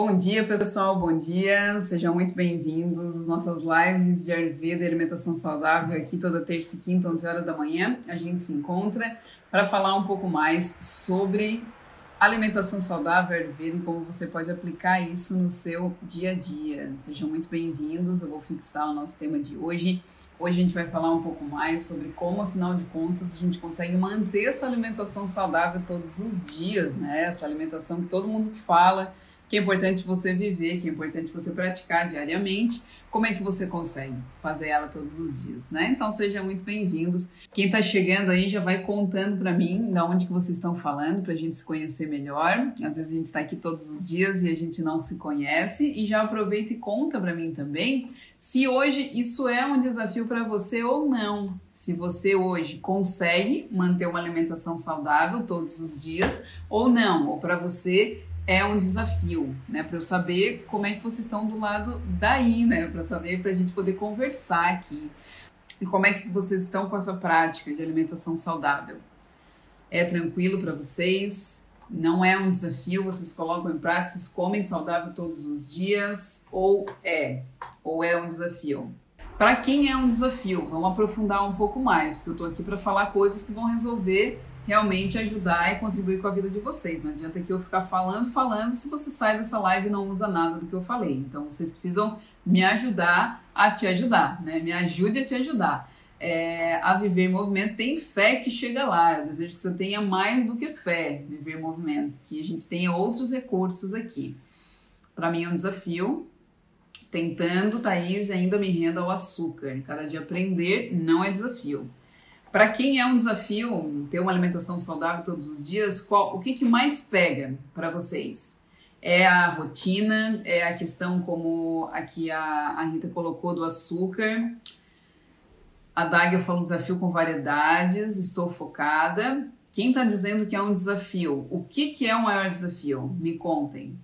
Bom dia, pessoal. Bom dia. Sejam muito bem-vindos às nossas lives de Ayurveda e alimentação saudável aqui toda terça e quinta, 11 horas da manhã. A gente se encontra para falar um pouco mais sobre alimentação saudável, Ayurveda e como você pode aplicar isso no seu dia a dia. Sejam muito bem-vindos. Eu vou fixar o nosso tema de hoje. Hoje a gente vai falar um pouco mais sobre como, afinal de contas, a gente consegue manter essa alimentação saudável todos os dias, né? Essa alimentação que todo mundo fala que é importante você viver, que é importante você praticar diariamente. Como é que você consegue fazer ela todos os dias, né? Então sejam muito bem-vindos. Quem está chegando aí já vai contando para mim de onde que vocês estão falando para a gente se conhecer melhor. Às vezes a gente está aqui todos os dias e a gente não se conhece e já aproveita e conta para mim também se hoje isso é um desafio para você ou não. Se você hoje consegue manter uma alimentação saudável todos os dias ou não, ou para você é um desafio, né? Para eu saber como é que vocês estão do lado daí, né? Para saber, para a gente poder conversar aqui. E como é que vocês estão com essa prática de alimentação saudável? É tranquilo para vocês? Não é um desafio? Vocês colocam em prática? Vocês comem saudável todos os dias? Ou é? Ou é um desafio? Para quem é um desafio, vamos aprofundar um pouco mais, porque eu estou aqui para falar coisas que vão resolver realmente ajudar e contribuir com a vida de vocês. Não adianta que eu ficar falando, falando, se você sai dessa live e não usa nada do que eu falei. Então vocês precisam me ajudar a te ajudar, né? Me ajude a te ajudar. É, a viver em movimento tem fé que chega lá. Eu desejo que você tenha mais do que fé, viver em movimento, que a gente tenha outros recursos aqui. Para mim é um desafio. Tentando, Thaís, ainda me renda ao açúcar. Cada dia aprender não é desafio. Para quem é um desafio ter uma alimentação saudável todos os dias, qual, o que, que mais pega para vocês? É a rotina, é a questão como aqui a, a Rita colocou do açúcar. A Dagia falou desafio com variedades, estou focada. Quem está dizendo que é um desafio? O que, que é o maior desafio? Me contem.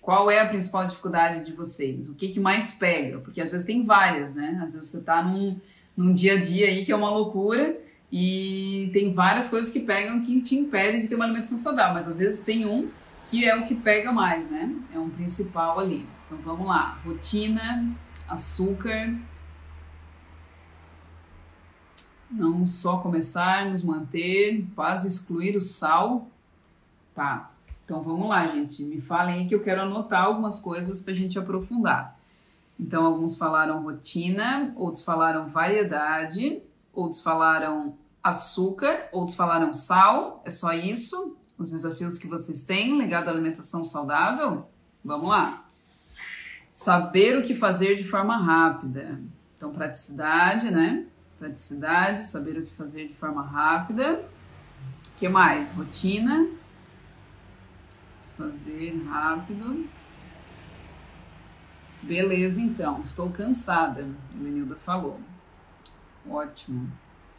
Qual é a principal dificuldade de vocês? O que, que mais pega? Porque às vezes tem várias, né? Às vezes você está num num dia a dia aí que é uma loucura e tem várias coisas que pegam que te impedem de ter uma alimentação saudável, mas às vezes tem um que é o que pega mais, né? É um principal ali. Então vamos lá: rotina, açúcar. Não só começar, nos manter, quase excluir o sal. Tá. Então vamos lá, gente. Me falem aí que eu quero anotar algumas coisas para a gente aprofundar. Então, alguns falaram rotina, outros falaram variedade, outros falaram açúcar, outros falaram sal. É só isso? Os desafios que vocês têm ligado à alimentação saudável? Vamos lá. Saber o que fazer de forma rápida. Então, praticidade, né? Praticidade, saber o que fazer de forma rápida. O que mais? Rotina. Fazer rápido. Beleza, então. Estou cansada, Lenilda falou. Ótimo.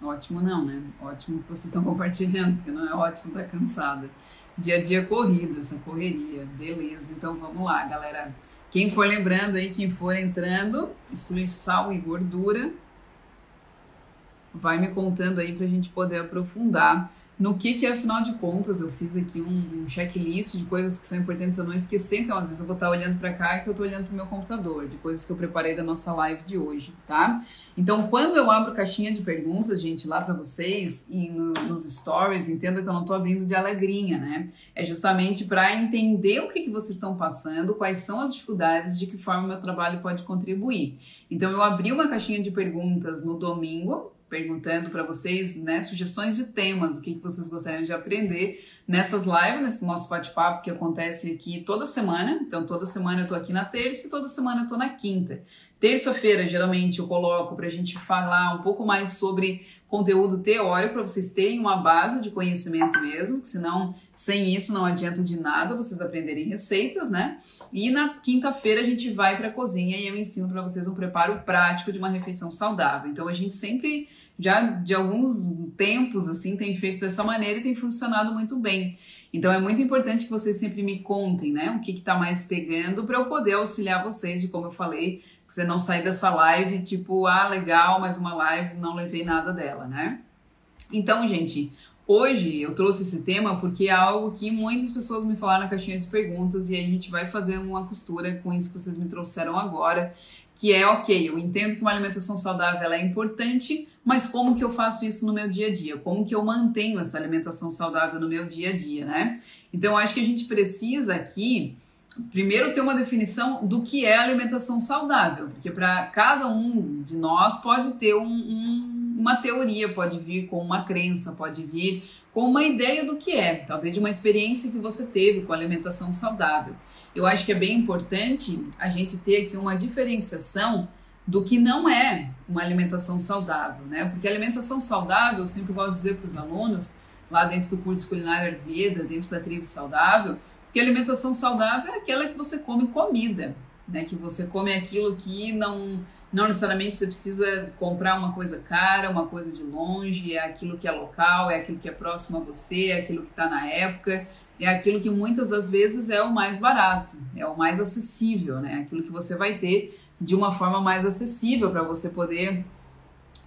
Ótimo não, né? Ótimo que vocês estão compartilhando, porque não é ótimo estar cansada. Dia a dia corrido, essa correria. Beleza, então vamos lá, galera. Quem for lembrando aí, quem for entrando, excluir sal e gordura, vai me contando aí para a gente poder aprofundar no que que afinal de contas eu fiz aqui um, checklist de coisas que são importantes eu não esquecer, então às vezes eu vou estar olhando para cá que eu estou olhando para o meu computador, de coisas que eu preparei da nossa live de hoje, tá? Então quando eu abro caixinha de perguntas, gente, lá para vocês e no, nos stories, entenda que eu não estou abrindo de alegrinha, né? É justamente para entender o que, que vocês estão passando, quais são as dificuldades, de que forma o meu trabalho pode contribuir. Então eu abri uma caixinha de perguntas no domingo, perguntando para vocês né, sugestões de temas, o que, que vocês gostariam de aprender nessas lives, nesse nosso bate-papo que acontece aqui toda semana. Então, toda semana eu estou aqui na terça e toda semana eu estou na quinta. Terça-feira, geralmente, eu coloco para a gente falar um pouco mais sobre conteúdo teórico, para vocês terem uma base de conhecimento mesmo, que senão, sem isso, não adianta de nada vocês aprenderem receitas, né? E na quinta-feira a gente vai para a cozinha e eu ensino para vocês um preparo prático de uma refeição saudável. Então, a gente sempre já de alguns tempos assim tem feito dessa maneira e tem funcionado muito bem. Então é muito importante que vocês sempre me contem, né, o que está mais pegando para eu poder auxiliar vocês de como eu falei, você não sair dessa live tipo, ah, legal, mais uma live, não levei nada dela, né? Então, gente, Hoje eu trouxe esse tema porque é algo que muitas pessoas me falaram na caixinha de perguntas e a gente vai fazer uma costura com isso que vocês me trouxeram agora, que é ok, eu entendo que uma alimentação saudável é importante, mas como que eu faço isso no meu dia a dia? Como que eu mantenho essa alimentação saudável no meu dia a dia, né? Então acho que a gente precisa aqui primeiro ter uma definição do que é alimentação saudável, porque para cada um de nós pode ter um, um, uma teoria, pode vir com uma crença, pode vir com uma ideia do que é, talvez de uma experiência que você teve com alimentação saudável. Eu acho que é bem importante a gente ter aqui uma diferenciação do que não é uma alimentação saudável, né? Porque alimentação saudável, eu sempre gosto de dizer para os alunos, lá dentro do curso Culinária Ayurveda, dentro da tribo saudável, que alimentação saudável é aquela que você come comida, né? Que você come aquilo que não não necessariamente você precisa comprar uma coisa cara, uma coisa de longe, é aquilo que é local, é aquilo que é próximo a você, é aquilo que está na época, é aquilo que muitas das vezes é o mais barato, é o mais acessível, né? Aquilo que você vai ter de uma forma mais acessível para você poder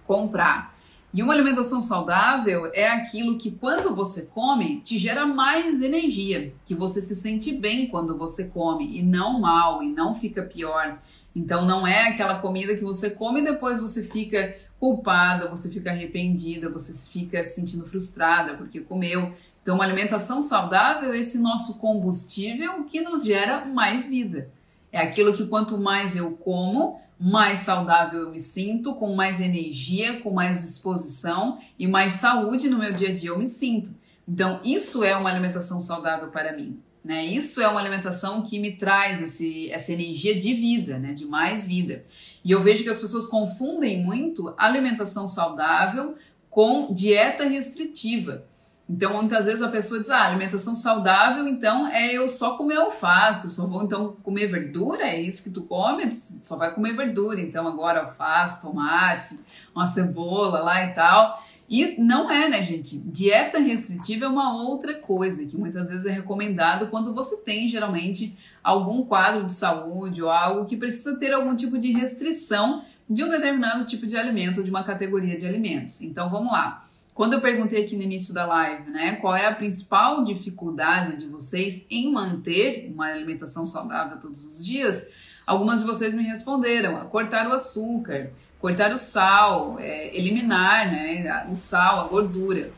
comprar. E uma alimentação saudável é aquilo que quando você come te gera mais energia, que você se sente bem quando você come e não mal e não fica pior. Então não é aquela comida que você come e depois você fica culpada, você fica arrependida, você fica se sentindo frustrada porque comeu. Então uma alimentação saudável é esse nosso combustível que nos gera mais vida. É aquilo que quanto mais eu como, mais saudável eu me sinto, com mais energia, com mais disposição e mais saúde no meu dia a dia eu me sinto. Então, isso é uma alimentação saudável para mim. Né? Isso é uma alimentação que me traz esse, essa energia de vida, né? de mais vida. E eu vejo que as pessoas confundem muito alimentação saudável com dieta restritiva. Então, muitas vezes a pessoa diz, ah, alimentação saudável, então é eu só comer alface, eu só vou então comer verdura, é isso que tu come, tu só vai comer verdura, então agora alface, tomate, uma cebola lá e tal. E não é, né, gente? Dieta restritiva é uma outra coisa que muitas vezes é recomendado quando você tem geralmente algum quadro de saúde ou algo que precisa ter algum tipo de restrição de um determinado tipo de alimento, de uma categoria de alimentos. Então vamos lá. Quando eu perguntei aqui no início da live, né, qual é a principal dificuldade de vocês em manter uma alimentação saudável todos os dias, algumas de vocês me responderam: cortar o açúcar, cortar o sal, é, eliminar né, o sal, a gordura.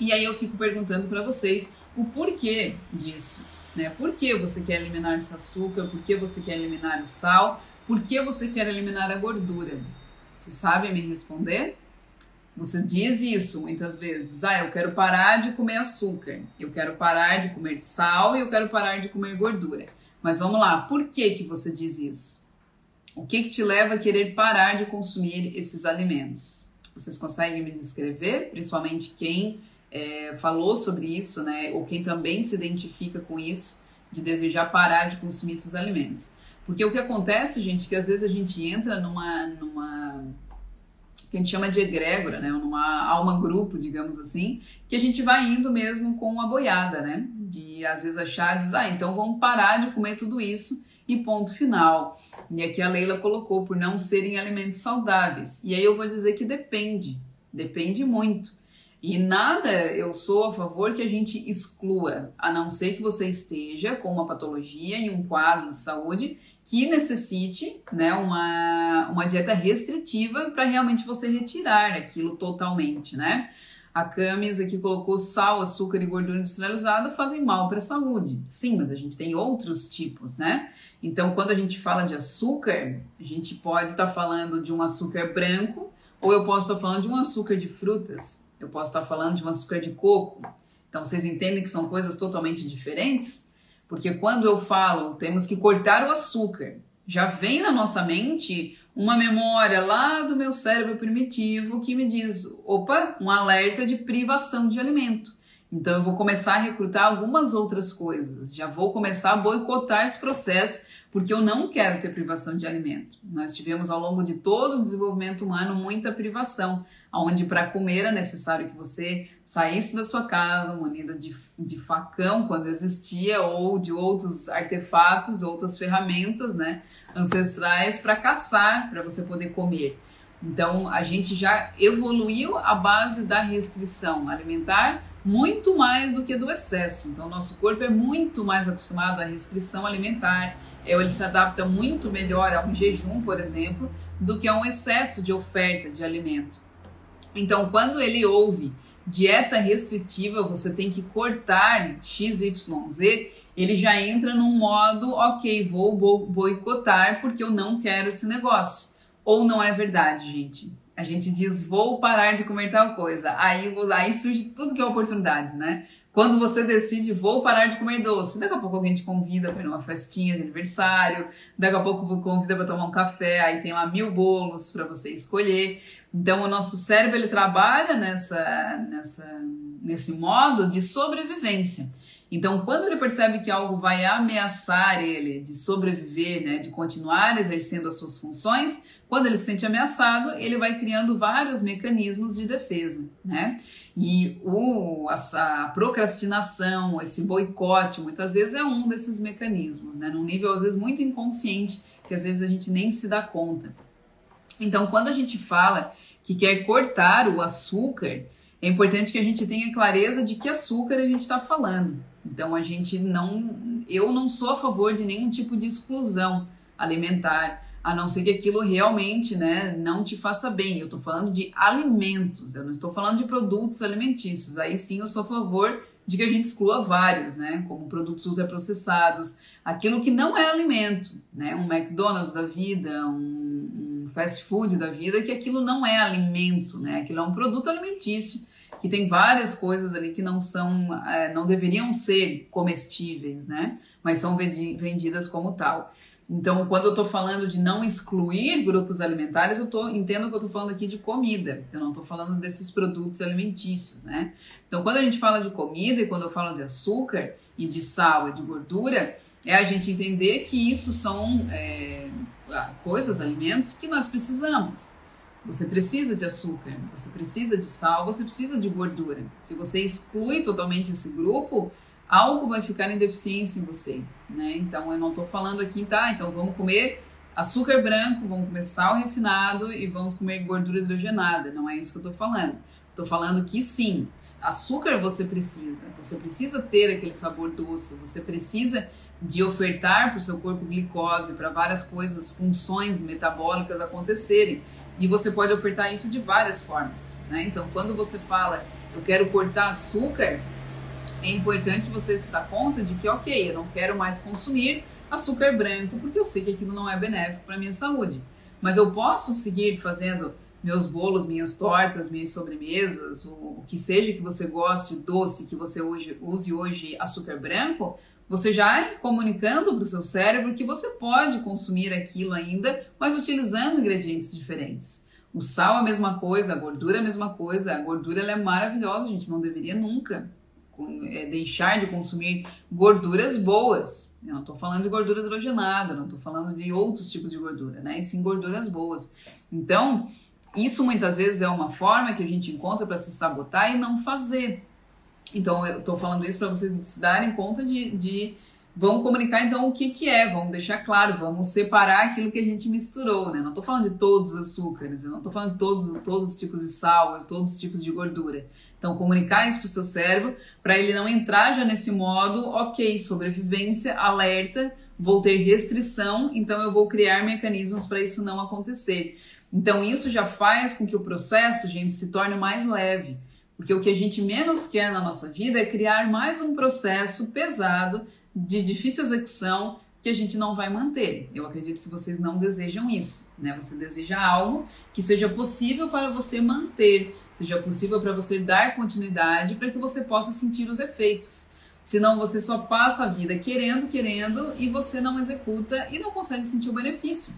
E aí eu fico perguntando para vocês o porquê disso. Né? Por que você quer eliminar esse açúcar? Por que você quer eliminar o sal? Por que você quer eliminar a gordura? Vocês sabem me responder? Você diz isso muitas vezes. Ah, eu quero parar de comer açúcar, eu quero parar de comer sal e eu quero parar de comer gordura. Mas vamos lá, por que, que você diz isso? O que, que te leva a querer parar de consumir esses alimentos? Vocês conseguem me descrever? Principalmente quem é, falou sobre isso, né? Ou quem também se identifica com isso, de desejar parar de consumir esses alimentos. Porque o que acontece, gente, é que às vezes a gente entra numa, numa que a gente chama de egrégora, né? Numa alma grupo, digamos assim, que a gente vai indo mesmo com uma boiada, né? De às vezes achar, diz, ah, então vamos parar de comer tudo isso e ponto final. E aqui a Leila colocou por não serem alimentos saudáveis. E aí eu vou dizer que depende, depende muito. E nada eu sou a favor que a gente exclua, a não ser que você esteja com uma patologia e um quadro de saúde que necessite né, uma, uma dieta restritiva para realmente você retirar aquilo totalmente, né? A Camis aqui colocou sal, açúcar e gordura industrializada fazem mal para a saúde. Sim, mas a gente tem outros tipos, né? Então, quando a gente fala de açúcar, a gente pode estar tá falando de um açúcar branco, ou eu posso estar tá falando de um açúcar de frutas, eu posso estar falando de um açúcar de coco. Então, vocês entendem que são coisas totalmente diferentes? Porque quando eu falo temos que cortar o açúcar, já vem na nossa mente uma memória lá do meu cérebro primitivo que me diz: opa, um alerta de privação de alimento. Então eu vou começar a recrutar algumas outras coisas, já vou começar a boicotar esse processo, porque eu não quero ter privação de alimento. Nós tivemos ao longo de todo o desenvolvimento humano muita privação onde para comer é necessário que você saísse da sua casa munida de, de facão quando existia ou de outros artefatos, de outras ferramentas, né, ancestrais para caçar, para você poder comer. Então, a gente já evoluiu a base da restrição alimentar muito mais do que do excesso. Então, nosso corpo é muito mais acostumado à restrição alimentar, ele se adapta muito melhor a um jejum, por exemplo, do que a um excesso de oferta de alimento. Então, quando ele ouve dieta restritiva, você tem que cortar XYZ, ele já entra num modo, ok, vou boicotar porque eu não quero esse negócio. Ou não é verdade, gente? A gente diz, vou parar de comer tal coisa. Aí, aí surge tudo que é oportunidade, né? Quando você decide, vou parar de comer doce, daqui a pouco alguém te convida para ir numa festinha de aniversário, daqui a pouco convida para tomar um café, aí tem lá mil bolos para você escolher. Então, o nosso cérebro ele trabalha nessa, nessa, nesse modo de sobrevivência. Então, quando ele percebe que algo vai ameaçar ele de sobreviver, né, de continuar exercendo as suas funções, quando ele se sente ameaçado, ele vai criando vários mecanismos de defesa, né? E o, essa procrastinação, esse boicote, muitas vezes é um desses mecanismos, né? Num nível, às vezes, muito inconsciente, que às vezes a gente nem se dá conta. Então, quando a gente fala que quer cortar o açúcar, é importante que a gente tenha clareza de que açúcar a gente está falando. Então, a gente não. Eu não sou a favor de nenhum tipo de exclusão alimentar a não ser que aquilo realmente né, não te faça bem. Eu estou falando de alimentos, eu não estou falando de produtos alimentícios. Aí sim eu sou a favor de que a gente exclua vários, né, como produtos ultraprocessados, aquilo que não é alimento, né, um McDonald's da vida, um, um fast food da vida, que aquilo não é alimento, né, aquilo é um produto alimentício que tem várias coisas ali que não são, é, não deveriam ser comestíveis, né, mas são vendidas como tal. Então, quando eu estou falando de não excluir grupos alimentares, eu tô, entendo que eu estou falando aqui de comida, eu não estou falando desses produtos alimentícios, né? Então, quando a gente fala de comida e quando eu falo de açúcar e de sal e de gordura, é a gente entender que isso são é, coisas, alimentos que nós precisamos. Você precisa de açúcar, você precisa de sal, você precisa de gordura. Se você exclui totalmente esse grupo, algo vai ficar em deficiência em você, né? Então eu não estou falando aqui, tá? Então vamos comer açúcar branco, vamos comer sal refinado e vamos comer gordura hidrogenada. Não é isso que eu estou falando. Estou falando que sim, açúcar você precisa. Você precisa ter aquele sabor doce. Você precisa de ofertar para o seu corpo glicose, para várias coisas, funções metabólicas acontecerem. E você pode ofertar isso de várias formas. Né? Então, quando você fala, eu quero cortar açúcar, é importante você se dar conta de que, ok, eu não quero mais consumir açúcar branco, porque eu sei que aquilo não é benéfico para minha saúde. Mas eu posso seguir fazendo meus bolos, minhas tortas, minhas sobremesas, o, o que seja que você goste, doce, que você use, use hoje açúcar branco, você já é comunicando para o seu cérebro que você pode consumir aquilo ainda, mas utilizando ingredientes diferentes. O sal é a mesma coisa, a gordura é a mesma coisa. A gordura é maravilhosa, a gente não deveria nunca deixar de consumir gorduras boas. Eu não estou falando de gordura hidrogenada, não estou falando de outros tipos de gordura, né? E sim gorduras boas. Então, isso muitas vezes é uma forma que a gente encontra para se sabotar e não fazer. Então, eu estou falando isso para vocês se darem conta de, de. Vamos comunicar então o que, que é, vamos deixar claro, vamos separar aquilo que a gente misturou, né? Não estou falando de todos os açúcares, eu não estou falando de todos, todos os tipos de sal, todos os tipos de gordura. Então, comunicar isso para o seu cérebro, para ele não entrar já nesse modo, ok, sobrevivência, alerta, vou ter restrição, então eu vou criar mecanismos para isso não acontecer. Então, isso já faz com que o processo, gente, se torne mais leve. Porque o que a gente menos quer na nossa vida é criar mais um processo pesado, de difícil execução, que a gente não vai manter. Eu acredito que vocês não desejam isso, né? Você deseja algo que seja possível para você manter, seja possível para você dar continuidade para que você possa sentir os efeitos. Senão você só passa a vida querendo, querendo e você não executa e não consegue sentir o benefício.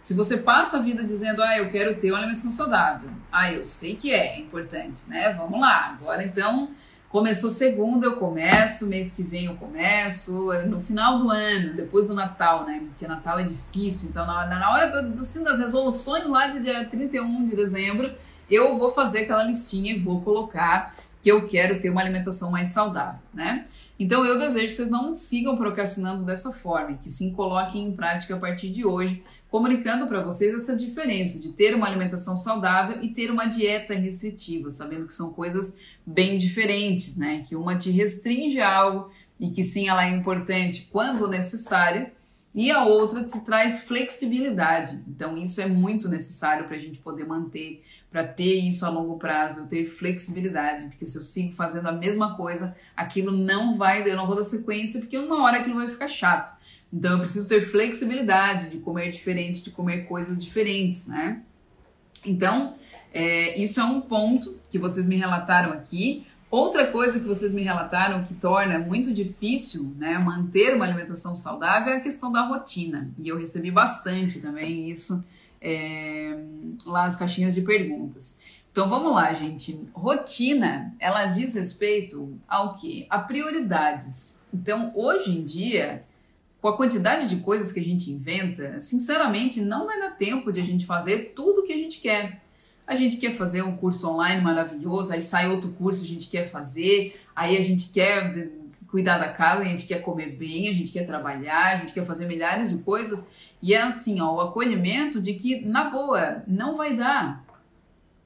Se você passa a vida dizendo, ah, eu quero ter uma alimentação saudável, ah, eu sei que é, importante, né? Vamos lá, agora então começou segunda, eu começo, mês que vem eu começo, no final do ano, depois do Natal, né? Porque Natal é difícil, então na hora, na hora assim, das resoluções lá de dia 31 de dezembro, eu vou fazer aquela listinha e vou colocar que eu quero ter uma alimentação mais saudável, né? Então eu desejo que vocês não sigam procrastinando dessa forma, que sim coloquem em prática a partir de hoje, comunicando para vocês essa diferença de ter uma alimentação saudável e ter uma dieta restritiva, sabendo que são coisas bem diferentes, né? Que uma te restringe algo e que sim ela é importante quando necessária, e a outra te traz flexibilidade. Então isso é muito necessário para a gente poder manter para ter isso a longo prazo, ter flexibilidade, porque se eu sigo fazendo a mesma coisa, aquilo não vai, eu não vou dar sequência, porque uma hora aquilo vai ficar chato. Então eu preciso ter flexibilidade de comer diferente, de comer coisas diferentes, né? Então, é, isso é um ponto que vocês me relataram aqui. Outra coisa que vocês me relataram que torna muito difícil né, manter uma alimentação saudável é a questão da rotina. E eu recebi bastante também isso é, lá as caixinhas de perguntas. Então vamos lá, gente. Rotina, ela diz respeito ao que? A prioridades. Então, hoje em dia, com a quantidade de coisas que a gente inventa, sinceramente, não vai dar tempo de a gente fazer tudo o que a gente quer. A gente quer fazer um curso online maravilhoso, aí sai outro curso a gente quer fazer, aí a gente quer cuidar da casa, a gente quer comer bem, a gente quer trabalhar, a gente quer fazer milhares de coisas. E é assim, ó, o acolhimento de que, na boa, não vai dar.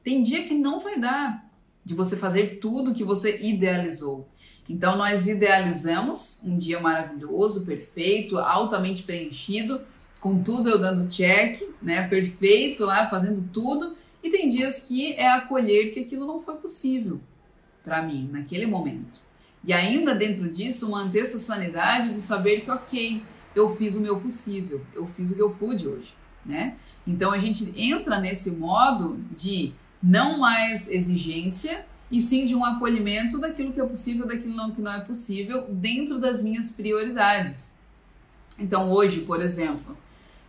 Tem dia que não vai dar de você fazer tudo que você idealizou. Então, nós idealizamos um dia maravilhoso, perfeito, altamente preenchido, com tudo eu dando check, né? Perfeito lá, fazendo tudo. E tem dias que é acolher que aquilo não foi possível para mim naquele momento. E ainda dentro disso, manter essa sanidade de saber que, ok, eu fiz o meu possível, eu fiz o que eu pude hoje, né? Então a gente entra nesse modo de não mais exigência e sim de um acolhimento daquilo que é possível, daquilo não, que não é possível, dentro das minhas prioridades. Então hoje, por exemplo,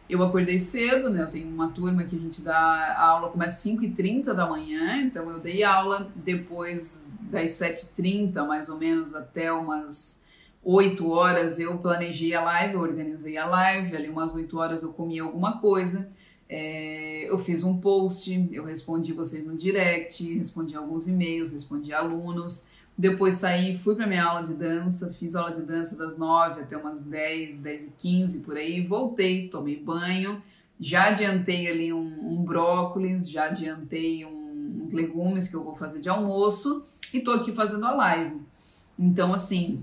eu acordei cedo, né? Eu tenho uma turma que a gente dá a aula começa às 5h30 da manhã, então eu dei aula depois das 7h30, mais ou menos, até umas 8 horas eu planejei a live, eu organizei a live, ali umas 8 horas eu comi alguma coisa, é, eu fiz um post, eu respondi vocês no direct, respondi alguns e-mails, respondi alunos, depois saí, fui para minha aula de dança, fiz aula de dança das 9 até umas 10, 10 e 15 por aí, voltei, tomei banho, já adiantei ali um, um brócolis, já adiantei um, uns legumes que eu vou fazer de almoço e tô aqui fazendo a live. Então, assim,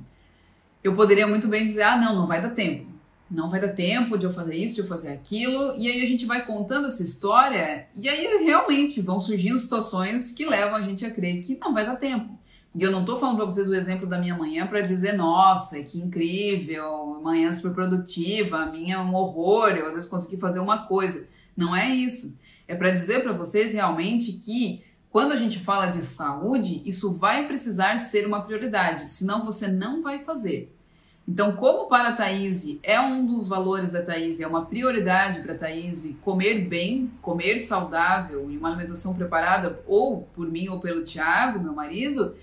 eu poderia muito bem dizer: ah, não, não vai dar tempo. Não vai dar tempo de eu fazer isso, de eu fazer aquilo. E aí a gente vai contando essa história, e aí realmente vão surgindo situações que levam a gente a crer que não vai dar tempo. E eu não estou falando para vocês o exemplo da minha manhã para dizer, nossa, que incrível, manhã super produtiva, a minha é um horror, eu às vezes consegui fazer uma coisa. Não é isso. É para dizer para vocês realmente que quando a gente fala de saúde, isso vai precisar ser uma prioridade, senão você não vai fazer. Então, como para a Thaís é um dos valores da Thaís, é uma prioridade para a Thaís comer bem, comer saudável e uma alimentação preparada ou por mim ou pelo Tiago, meu marido,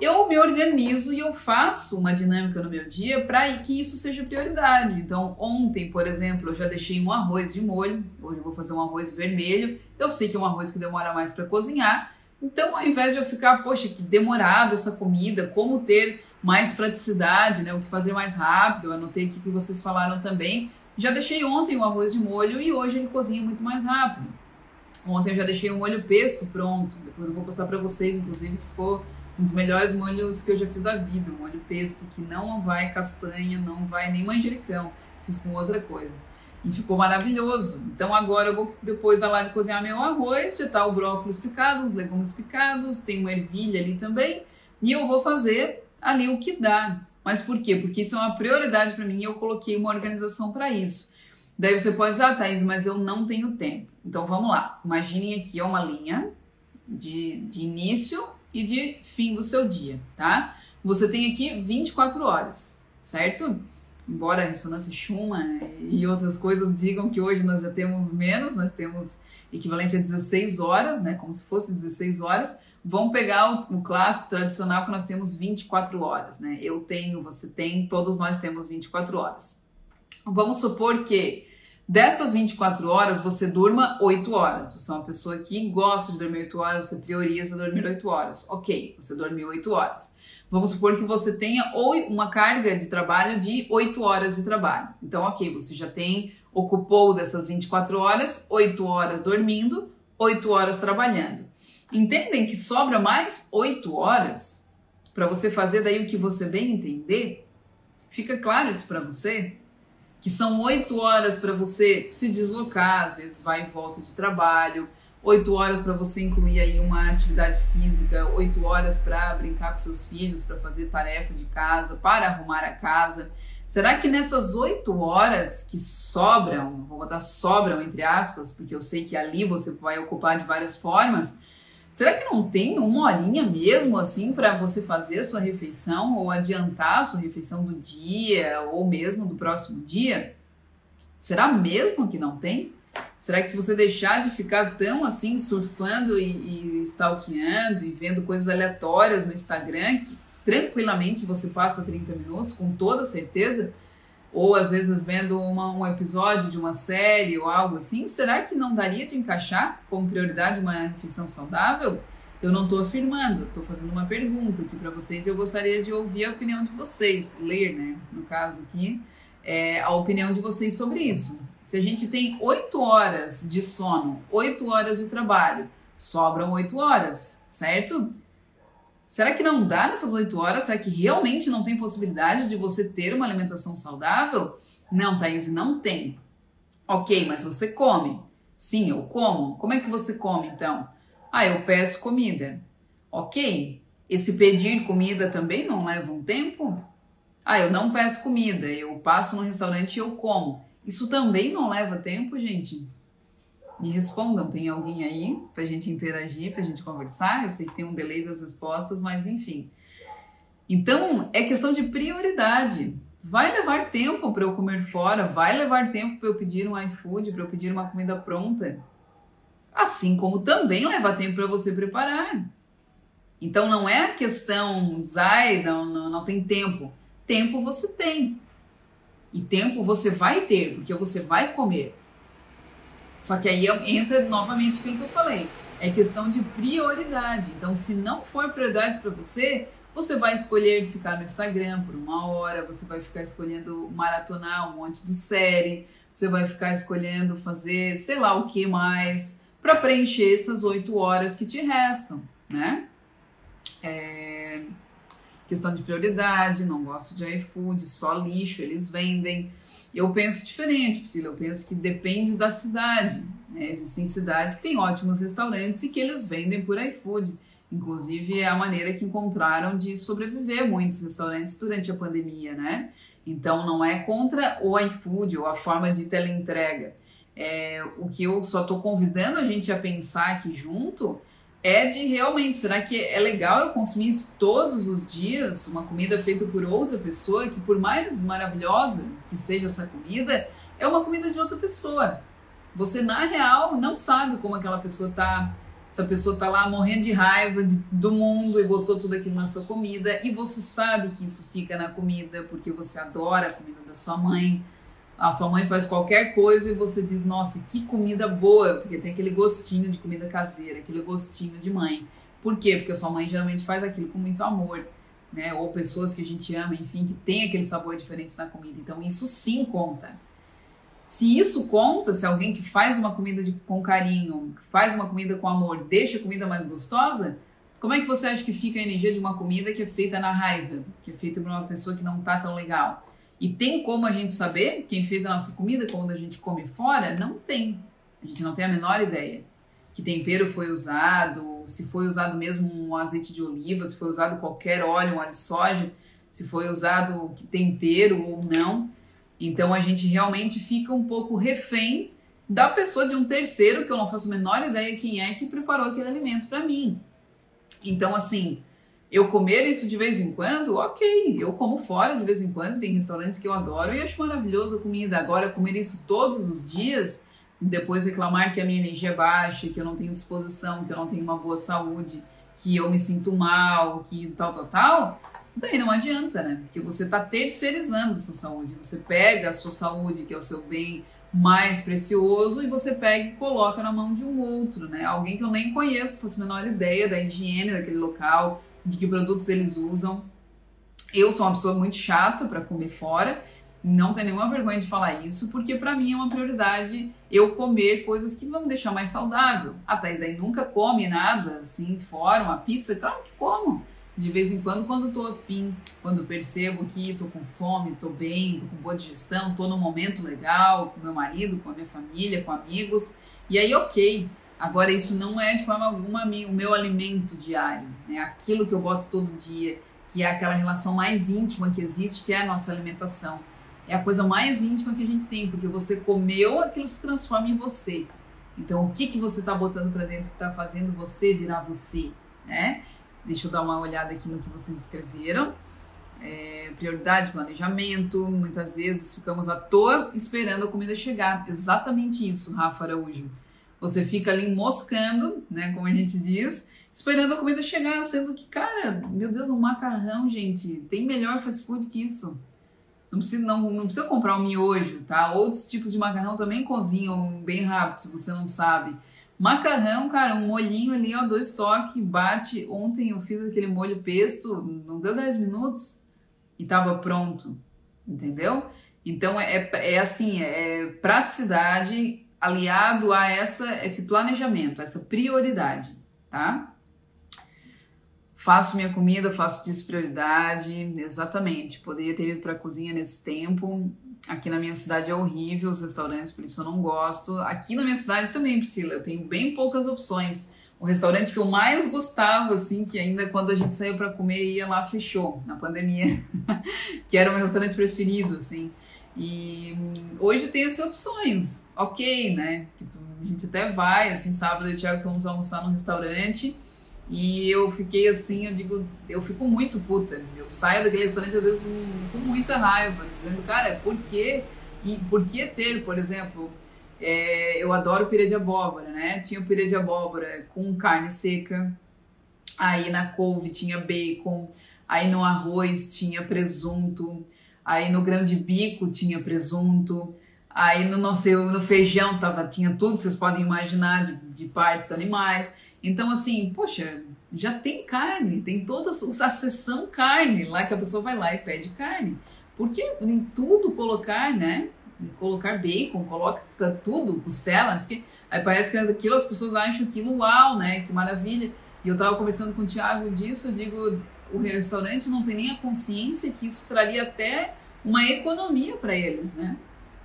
eu me organizo e eu faço uma dinâmica no meu dia para que isso seja prioridade. Então, ontem, por exemplo, eu já deixei um arroz de molho, hoje eu vou fazer um arroz vermelho. Eu sei que é um arroz que demora mais para cozinhar, então, ao invés de eu ficar, poxa, que demorada essa comida, como ter mais praticidade, né? O que fazer mais rápido, eu anotei aqui que vocês falaram também. Já deixei ontem o arroz de molho e hoje ele cozinha muito mais rápido. Ontem eu já deixei o molho pesto pronto. Depois eu vou postar para vocês, inclusive, que ficou um dos melhores molhos que eu já fiz da vida. Um molho pesto que não vai castanha, não vai nem manjericão. Fiz com outra coisa. E ficou maravilhoso. Então agora eu vou, depois da live, cozinhar meu arroz, já tá o brócolis picado, os legumes picados, tem uma ervilha ali também. E eu vou fazer ali o que dá. Mas por quê? Porque isso é uma prioridade para mim e eu coloquei uma organização para isso. Daí você pode dizer, ah, Thaís, mas eu não tenho tempo. Então vamos lá. Imaginem aqui uma linha de, de início e de fim do seu dia, tá? Você tem aqui 24 horas, certo? Embora a ressonância Schumann e outras coisas digam que hoje nós já temos menos, nós temos equivalente a 16 horas, né? Como se fosse 16 horas. Vamos pegar o, o, clássico tradicional que nós temos 24 horas, né? Eu tenho, você tem, todos nós temos 24 horas. Vamos supor que Dessas 24 horas, você durma 8 horas. Você é uma pessoa que gosta de dormir 8 horas, você prioriza dormir 8 horas. Ok, você dormiu 8 horas. Vamos supor que você tenha uma carga de trabalho de 8 horas de trabalho. Então, ok, você já tem, ocupou dessas 24 horas, 8 horas dormindo, 8 horas trabalhando. Entendem que sobra mais 8 horas para você fazer daí o que você bem entender? Fica claro isso para você? Que são oito horas para você se deslocar, às vezes vai e volta de trabalho, oito horas para você incluir aí uma atividade física, oito horas para brincar com seus filhos, para fazer tarefa de casa, para arrumar a casa. Será que nessas oito horas que sobram, vou botar sobram entre aspas, porque eu sei que ali você vai ocupar de várias formas, Será que não tem uma horinha mesmo assim para você fazer a sua refeição ou adiantar a sua refeição do dia ou mesmo do próximo dia? Será mesmo que não tem? Será que se você deixar de ficar tão assim surfando e, e stalkeando e vendo coisas aleatórias no Instagram, que tranquilamente você passa 30 minutos com toda certeza, ou às vezes vendo uma, um episódio de uma série ou algo assim, será que não daria de encaixar como prioridade uma refeição saudável? Eu não estou afirmando, estou fazendo uma pergunta aqui para vocês e eu gostaria de ouvir a opinião de vocês, ler, né, no caso aqui, é, a opinião de vocês sobre isso. Se a gente tem oito horas de sono, oito horas de trabalho, sobram oito horas, certo? Será que não dá nessas oito horas? Será que realmente não tem possibilidade de você ter uma alimentação saudável? Não, Thaís, não tem. Ok, mas você come. Sim, eu como. Como é que você come então? Ah, eu peço comida. Ok. Esse pedir comida também não leva um tempo? Ah, eu não peço comida, eu passo no restaurante e eu como. Isso também não leva tempo, gente? Me respondam, tem alguém aí para a gente interagir, para a gente conversar? Eu sei que tem um delay das respostas, mas enfim. Então, é questão de prioridade. Vai levar tempo para eu comer fora, vai levar tempo para eu pedir um iFood, para eu pedir uma comida pronta. Assim como também leva tempo para você preparar. Então não é a questão, ai, não, não, não tem tempo. Tempo você tem. E tempo você vai ter, porque você vai comer. Só que aí entra novamente aquilo que eu falei. É questão de prioridade. Então, se não for prioridade para você, você vai escolher ficar no Instagram por uma hora, você vai ficar escolhendo maratonar um monte de série, você vai ficar escolhendo fazer sei lá o que mais para preencher essas oito horas que te restam, né? É... Questão de prioridade, não gosto de iFood, só lixo, eles vendem. Eu penso diferente, Priscila. Eu penso que depende da cidade. Né? Existem cidades que têm ótimos restaurantes e que eles vendem por iFood. Inclusive, é a maneira que encontraram de sobreviver muitos restaurantes durante a pandemia, né? Então, não é contra o iFood ou a forma de teleentrega. É, o que eu só estou convidando a gente a pensar aqui junto é de realmente, será que é legal eu consumir isso todos os dias, uma comida feita por outra pessoa, que por mais maravilhosa que seja essa comida, é uma comida de outra pessoa. Você, na real, não sabe como aquela pessoa tá. Essa pessoa tá lá morrendo de raiva de, do mundo e botou tudo aquilo na sua comida, e você sabe que isso fica na comida porque você adora a comida da sua mãe, a sua mãe faz qualquer coisa e você diz, nossa, que comida boa, porque tem aquele gostinho de comida caseira, aquele gostinho de mãe. Por quê? Porque a sua mãe geralmente faz aquilo com muito amor, né? Ou pessoas que a gente ama, enfim, que tem aquele sabor diferente na comida. Então isso sim conta. Se isso conta, se alguém que faz uma comida de, com carinho, faz uma comida com amor, deixa a comida mais gostosa, como é que você acha que fica a energia de uma comida que é feita na raiva, que é feita por uma pessoa que não tá tão legal? E tem como a gente saber quem fez a nossa comida quando a gente come fora? Não tem. A gente não tem a menor ideia. Que tempero foi usado, se foi usado mesmo um azeite de oliva, se foi usado qualquer óleo, um óleo de soja, se foi usado tempero ou não. Então a gente realmente fica um pouco refém da pessoa de um terceiro que eu não faço a menor ideia quem é que preparou aquele alimento para mim. Então assim, eu comer isso de vez em quando, ok. Eu como fora de vez em quando, tem restaurantes que eu adoro e acho maravilhoso a comida. Agora, comer isso todos os dias, depois reclamar que a minha energia é baixa, que eu não tenho disposição, que eu não tenho uma boa saúde, que eu me sinto mal, que tal, tal, tal, daí não adianta, né? Porque você está terceirizando a sua saúde. Você pega a sua saúde, que é o seu bem mais precioso e você pega e coloca na mão de um outro, né? Alguém que eu nem conheço, faço a menor ideia da higiene daquele local, de que produtos eles usam. Eu sou uma pessoa muito chata para comer fora, não tenho nenhuma vergonha de falar isso, porque para mim é uma prioridade eu comer coisas que vão me deixar mais saudável. A Thais daí nunca come nada assim fora, uma pizza, claro que como de vez em quando, quando tô afim, quando percebo que tô com fome, tô bem, tô com boa digestão, tô num momento legal com meu marido, com a minha família, com amigos, e aí ok. Agora isso não é de forma alguma o meu alimento diário, né? Aquilo que eu boto todo dia, que é aquela relação mais íntima que existe, que é a nossa alimentação. É a coisa mais íntima que a gente tem, porque você comeu, aquilo se transforma em você. Então, o que que você está botando para dentro que está fazendo você virar você, né? Deixa eu dar uma olhada aqui no que vocês escreveram. É, prioridade, planejamento. Muitas vezes ficamos à toa esperando a comida chegar. Exatamente isso, Rafa Araújo. Você fica ali moscando, né, como a gente diz, esperando a comida chegar, sendo que, cara, meu Deus, um macarrão, gente, tem melhor fast food que isso. Não precisa, não, não precisa comprar um miojo, tá? Outros tipos de macarrão também cozinham bem rápido, se você não sabe. Macarrão, cara, um molhinho ali, ó, dois toques, bate. Ontem eu fiz aquele molho pesto, não deu 10 minutos e tava pronto, entendeu? Então é, é assim, é praticidade aliado a essa, esse planejamento, essa prioridade, tá? Faço minha comida, faço disso prioridade, exatamente. Poderia ter ido para a cozinha nesse tempo, Aqui na minha cidade é horrível os restaurantes, por isso eu não gosto. Aqui na minha cidade também, Priscila, eu tenho bem poucas opções. O restaurante que eu mais gostava, assim, que ainda quando a gente saiu para comer ia lá, fechou na pandemia, que era o meu restaurante preferido, assim. E hum, hoje tem essas opções, ok, né? A gente até vai, assim, sábado eu e o Thiago vamos almoçar no restaurante e eu fiquei assim, eu digo, eu fico muito puta. Eu saio daquele restaurante às vezes com muita raiva, dizendo, cara, por que? E por que ter, por exemplo, é, eu adoro purê de abóbora, né? Tinha o de abóbora com carne seca, aí na couve tinha bacon, aí no arroz tinha presunto, aí no grão de bico tinha presunto, aí no, não sei, no feijão tava, tinha tudo que vocês podem imaginar de, de partes animais. Então, assim, poxa, já tem carne, tem toda a sessão carne lá que a pessoa vai lá e pede carne. Por que em tudo colocar, né? Colocar bacon, coloca tudo, costela, que aí parece que aquilo as pessoas acham aquilo uau, né? Que maravilha. E eu tava conversando com o Thiago disso, eu digo, o restaurante não tem nem a consciência que isso traria até uma economia para eles, né?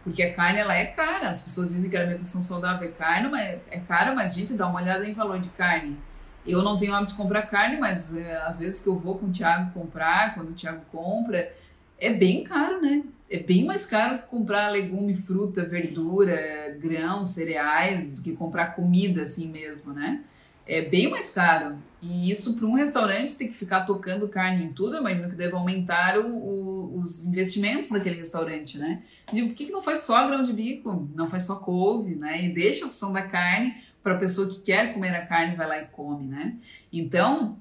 Porque a carne ela é cara. As pessoas dizem que a alimentação saudável é carne, mas é cara, mas gente, dá uma olhada em valor de carne. Eu não tenho hábito de comprar carne, mas é, às vezes que eu vou com o Thiago comprar, quando o Thiago compra, é bem caro, né? É bem mais caro que comprar legume, fruta, verdura, grãos, cereais, do que comprar comida assim mesmo, né? É bem mais caro. E isso para um restaurante ter que ficar tocando carne em tudo, eu imagino que deve aumentar o, o, os investimentos daquele restaurante, né? Digo, por que, que não faz só grão de bico? Não faz só couve, né? E deixa a opção da carne para a pessoa que quer comer a carne vai lá e come, né? Então,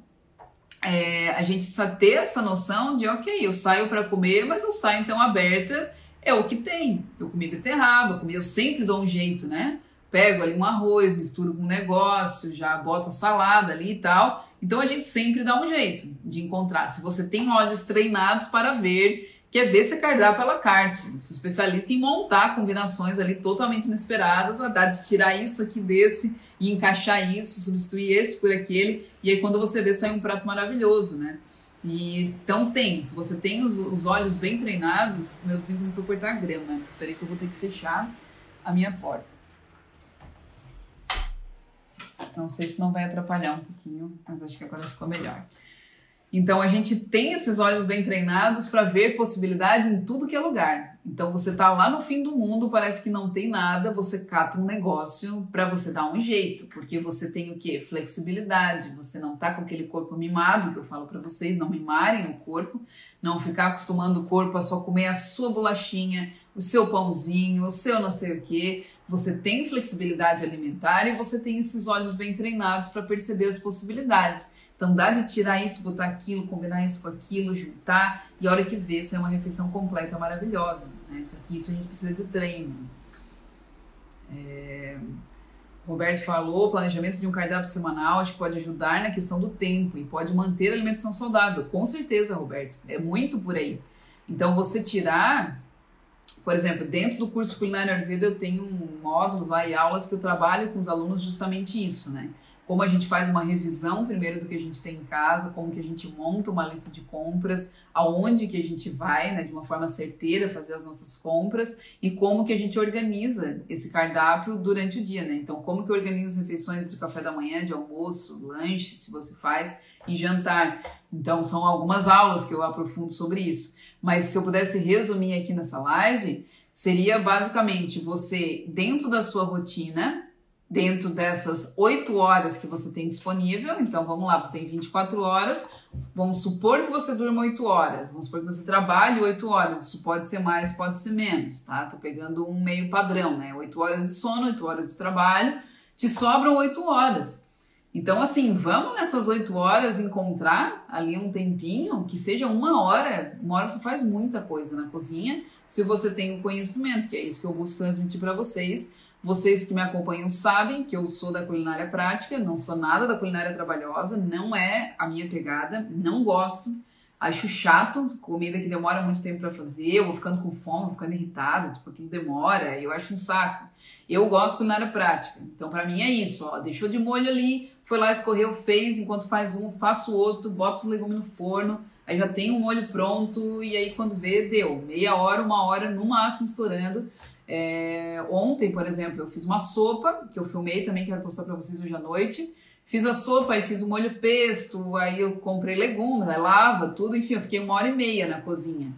é, a gente precisa ter essa noção de, ok, eu saio para comer, mas eu saio então aberta, é o que tem. Eu comi beterraba, eu, comi, eu sempre dou um jeito, né? Pego ali um arroz, misturo com um negócio, já boto a salada ali e tal. Então a gente sempre dá um jeito de encontrar. Se você tem olhos treinados para ver, quer ver se cardápio pela carte. Sou especialista em montar combinações ali totalmente inesperadas, a dar de tirar isso aqui desse e encaixar isso, substituir esse por aquele. E aí quando você vê, sai um prato maravilhoso, né? E, então tem, se você tem os, os olhos bem treinados, meu vizinho começou a cortar grama. Peraí que eu vou ter que fechar a minha porta. Não sei se não vai atrapalhar um pouquinho, mas acho que agora ficou melhor. Então a gente tem esses olhos bem treinados para ver possibilidade em tudo que é lugar. Então você tá lá no fim do mundo, parece que não tem nada, você cata um negócio para você dar um jeito, porque você tem o que? Flexibilidade, você não tá com aquele corpo mimado que eu falo para vocês, não mimarem o corpo, não ficar acostumando o corpo a só comer a sua bolachinha, o seu pãozinho, o seu não sei o que. Você tem flexibilidade alimentar e você tem esses olhos bem treinados para perceber as possibilidades. Então dá de tirar isso, botar aquilo, combinar isso com aquilo, juntar e a hora que vê, é uma refeição completa maravilhosa. Né? Isso aqui, isso a gente precisa de treino. É... Roberto falou, planejamento de um cardápio semanal, acho que pode ajudar na questão do tempo e pode manter a alimentação saudável. Com certeza, Roberto, é muito por aí. Então, você tirar, por exemplo, dentro do curso Culinária Ayurveda, eu tenho módulos lá e aulas que eu trabalho com os alunos justamente isso, né? como a gente faz uma revisão primeiro do que a gente tem em casa, como que a gente monta uma lista de compras, aonde que a gente vai, né, de uma forma certeira fazer as nossas compras e como que a gente organiza esse cardápio durante o dia, né? Então, como que eu organizo as refeições de café da manhã, de almoço, lanche, se você faz, e jantar. Então, são algumas aulas que eu aprofundo sobre isso. Mas se eu pudesse resumir aqui nessa live, seria basicamente você dentro da sua rotina, dentro dessas 8 horas que você tem disponível. Então vamos lá, você tem 24 horas. Vamos supor que você durma 8 horas. Vamos supor que você trabalhe 8 horas. Isso pode ser mais, pode ser menos, tá? Tô pegando um meio padrão, né? 8 horas de sono, 8 horas de trabalho. Te sobram 8 horas. Então, assim, vamos nessas 8 horas encontrar ali um tempinho, que seja uma hora. Uma hora você faz muita coisa na cozinha, se você tem o conhecimento, que é isso que eu busco transmitir para vocês vocês que me acompanham sabem que eu sou da culinária prática, não sou nada da culinária trabalhosa, não é a minha pegada, não gosto, acho chato, comida que demora muito tempo para fazer, eu vou ficando com fome, vou ficando irritada, tipo, aquilo demora, eu acho um saco. Eu gosto de culinária prática, então para mim é isso, ó, deixou de molho ali, foi lá, escorreu, fez, enquanto faz um, faço outro, boto os legumes no forno, aí já tem um molho pronto, e aí quando vê, deu, meia hora, uma hora, no máximo estourando, é, ontem, por exemplo, eu fiz uma sopa, que eu filmei também, quero postar para vocês hoje à noite. Fiz a sopa, aí fiz o molho pesto, aí eu comprei legumes, aí lava, tudo, enfim, eu fiquei uma hora e meia na cozinha.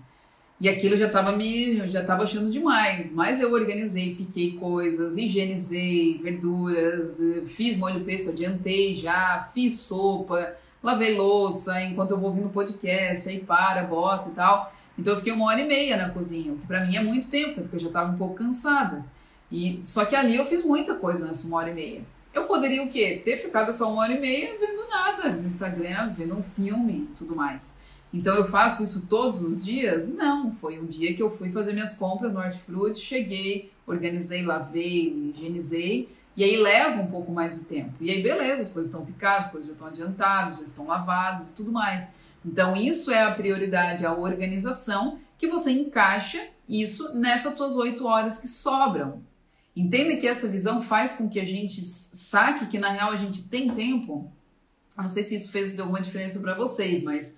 E aquilo já estava me, já tava achando demais, mas eu organizei, piquei coisas, higienizei verduras, fiz molho pesto, adiantei já, fiz sopa, lavei louça, enquanto eu vou ouvindo podcast, aí para, bota e tal. Então eu fiquei uma hora e meia na cozinha, o que para mim é muito tempo, tanto que eu já estava um pouco cansada. E só que ali eu fiz muita coisa nessa uma hora e meia. Eu poderia o quê? Ter ficado só uma hora e meia vendo nada no Instagram, vendo um filme, tudo mais. Então eu faço isso todos os dias? Não, foi um dia que eu fui fazer minhas compras no Hortifruti, cheguei, organizei, lavei, higienizei e aí leva um pouco mais de tempo. E aí beleza, as coisas estão picadas, as coisas já estão adiantadas, já estão lavadas e tudo mais. Então, isso é a prioridade, a organização, que você encaixa isso nessas tuas oito horas que sobram. Entenda que essa visão faz com que a gente saque que na real a gente tem tempo. Eu não sei se isso fez alguma diferença para vocês, mas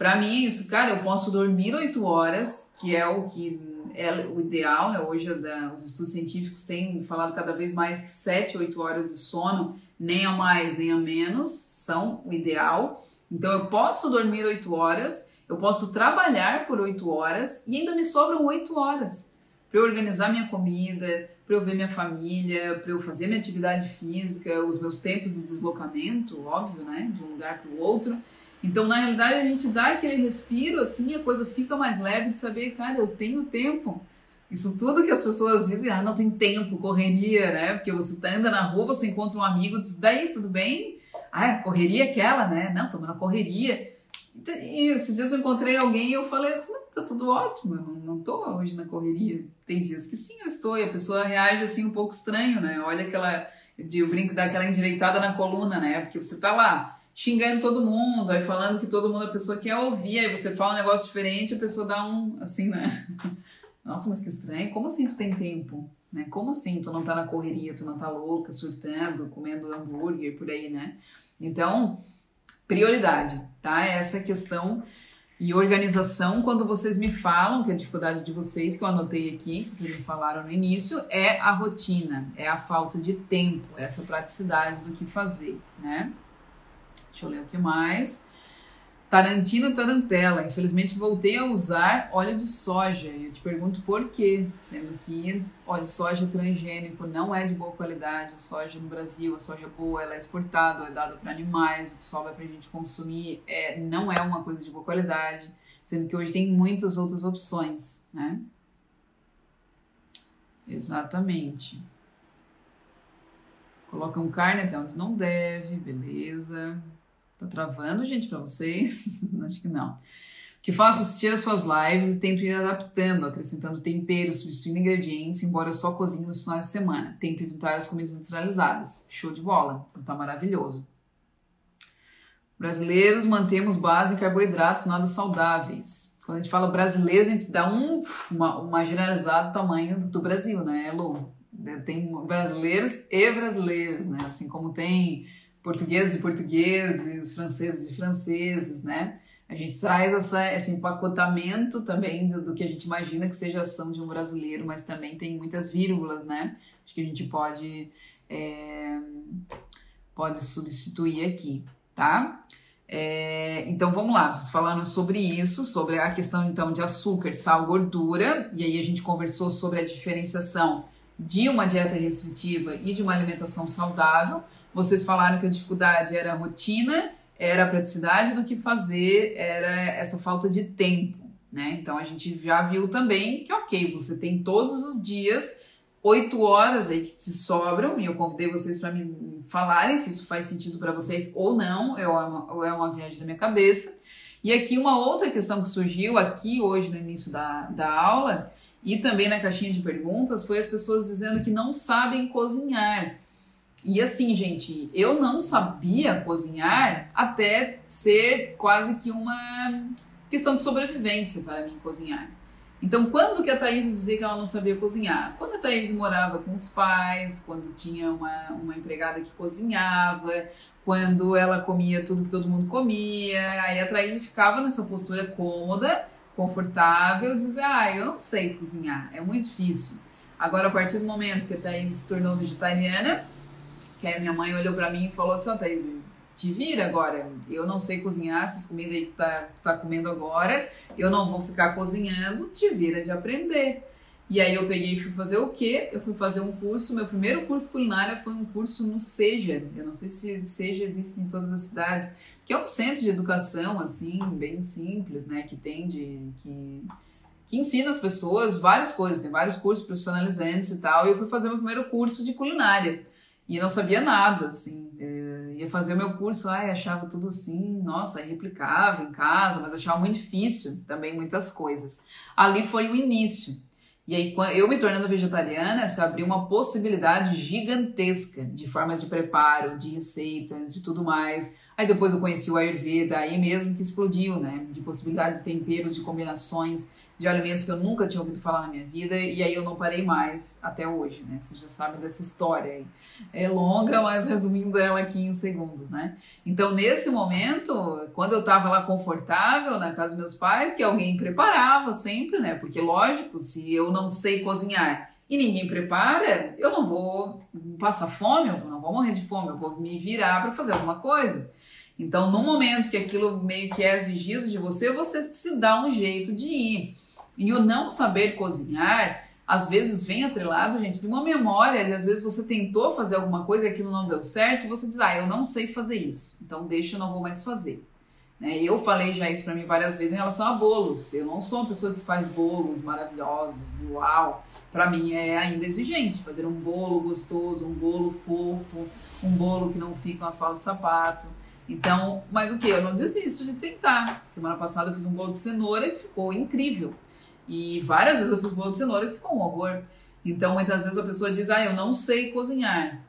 para mim é isso, cara, eu posso dormir oito horas, que é o que é o ideal, né? Hoje os estudos científicos têm falado cada vez mais que sete, oito horas de sono, nem a mais nem a menos, são o ideal. Então eu posso dormir 8 horas, eu posso trabalhar por 8 horas e ainda me sobram 8 horas para eu organizar minha comida, para eu ver minha família, para eu fazer minha atividade física, os meus tempos de deslocamento, óbvio, né, de um lugar para o outro. Então, na realidade, a gente dá aquele respiro, assim, a coisa fica mais leve de saber, cara, eu tenho tempo. Isso tudo que as pessoas dizem, ah, não tem tempo, correria, né? Porque você tá, anda na rua, você encontra um amigo, diz, daí, tudo bem? Ah, correria aquela, né? Não, tô na correria. E esses dias eu encontrei alguém e eu falei assim, não, tá tudo ótimo, eu não, tô hoje na correria. Tem dias que sim, eu estou. E a pessoa reage assim um pouco estranho, né? Olha aquela, de, o brinco daquela endireitada na coluna, né? Porque você tá lá xingando todo mundo, aí falando que todo mundo a pessoa quer ouvir, aí você fala um negócio diferente, a pessoa dá um, assim, né? Nossa, mas que estranho, como assim tu tem tempo? Né? Como assim tu não tá na correria, tu não tá louca, surtando, comendo hambúrguer por aí, né? Então, prioridade, tá? Essa questão e organização, quando vocês me falam que a dificuldade de vocês, que eu anotei aqui, que vocês me falaram no início, é a rotina, é a falta de tempo, essa praticidade do que fazer, né? Deixa eu ler o que mais. Tarantino Tarantela. Infelizmente voltei a usar óleo de soja. Eu te pergunto por quê, sendo que óleo de soja transgênico não é de boa qualidade. A soja no Brasil, a soja boa, ela é exportada, é dada para animais, o que sobra para a gente consumir é, não é uma coisa de boa qualidade, sendo que hoje tem muitas outras opções, né? Exatamente. Colocam carne até onde não deve, beleza. Tá travando, gente, para vocês? Acho que não. que faço assistir as suas lives e tento ir adaptando, acrescentando temperos, substituindo ingredientes, embora eu só cozinhe nos finais de semana. Tento evitar as comidas industrializadas. Show de bola, tá maravilhoso. Brasileiros mantemos base em carboidratos nada saudáveis. Quando a gente fala brasileiro, a gente dá um, uma, uma generalizada do tamanho do Brasil, né, Lu? Tem brasileiros e brasileiros, né? Assim como tem portugueses e portugueses, franceses e franceses, né? A gente traz essa, esse empacotamento também do, do, que a gente imagina que seja ação de um brasileiro, mas também tem muitas vírgulas, né? Acho que a gente pode, é, pode substituir aqui, tá? É, então vamos lá, vocês falaram sobre isso, sobre a questão então de açúcar, sal, gordura, e aí a gente conversou sobre a diferenciação de uma dieta restritiva e de uma alimentação saudável. Vocês falaram que a dificuldade era a rotina era a praticidade do que fazer, era essa falta de tempo, né? Então a gente já viu também que, ok, você tem todos os dias oito horas aí que te sobram, e eu convidei vocês para me falarem se isso faz sentido para vocês ou não, é, uma, ou é uma viagem da minha cabeça. E aqui uma outra questão que surgiu aqui hoje no início da, da aula e também na caixinha de perguntas foi as pessoas dizendo que não sabem cozinhar. E assim, gente, eu não sabia cozinhar até ser quase que uma questão de sobrevivência para mim cozinhar. Então, quando que a Thaís dizia que ela não sabia cozinhar? Quando a Thaís morava com os pais, quando tinha uma, uma empregada que cozinhava, quando ela comia tudo que todo mundo comia, aí a Thaís ficava nessa postura cômoda, confortável, dizer, ah, eu não sei cozinhar, é muito difícil. Agora, a partir do momento que a Thaís se tornou vegetariana, que aí minha mãe olhou para mim e falou assim, ó, oh, Thaís, te vira agora. Eu não sei cozinhar essas comidas aí que tá, tá comendo agora. Eu não vou ficar cozinhando, te vira de aprender. E aí eu peguei e fui fazer o quê? Eu fui fazer um curso, meu primeiro curso culinário foi um curso no Seja. Eu não sei se Seja existe em todas as cidades, que é um centro de educação, assim, bem simples, né? Que tem de... Que, que ensina as pessoas várias coisas, tem vários cursos profissionalizantes e tal. E eu fui fazer meu primeiro curso de culinária. E não sabia nada, assim. É, ia fazer o meu curso, ai, achava tudo assim, nossa, replicava em casa, mas achava muito difícil também muitas coisas. Ali foi o início. E aí, eu me tornando vegetariana, se abriu uma possibilidade gigantesca de formas de preparo, de receitas, de tudo mais. Aí depois eu conheci o Ayurveda, aí mesmo que explodiu, né? De possibilidades de temperos, de combinações de alimentos que eu nunca tinha ouvido falar na minha vida e aí eu não parei mais até hoje, né? Vocês já sabem dessa história aí. É longa, mas resumindo ela aqui em segundos, né? Então, nesse momento, quando eu tava lá confortável na casa dos meus pais, que alguém preparava sempre, né? Porque, lógico, se eu não sei cozinhar e ninguém prepara, eu não vou passar fome, eu não vou morrer de fome, eu vou me virar para fazer alguma coisa. Então, no momento que aquilo meio que é exigido de você, você se dá um jeito de ir. E o não saber cozinhar, às vezes vem atrelado, gente, de uma memória, às vezes você tentou fazer alguma coisa e aquilo não deu certo, e você diz, ah, eu não sei fazer isso, então deixa, eu não vou mais fazer. Né? Eu falei já isso para mim várias vezes em relação a bolos. Eu não sou uma pessoa que faz bolos maravilhosos, uau. Para mim é ainda exigente fazer um bolo gostoso, um bolo fofo, um bolo que não fica na sola de sapato. Então, mas o que? Eu não desisto de tentar. Semana passada eu fiz um bolo de cenoura e ficou incrível. E várias vezes eu fiz bolo de cenoura e ficou um horror. Então, muitas vezes a pessoa diz: Ah, eu não sei cozinhar.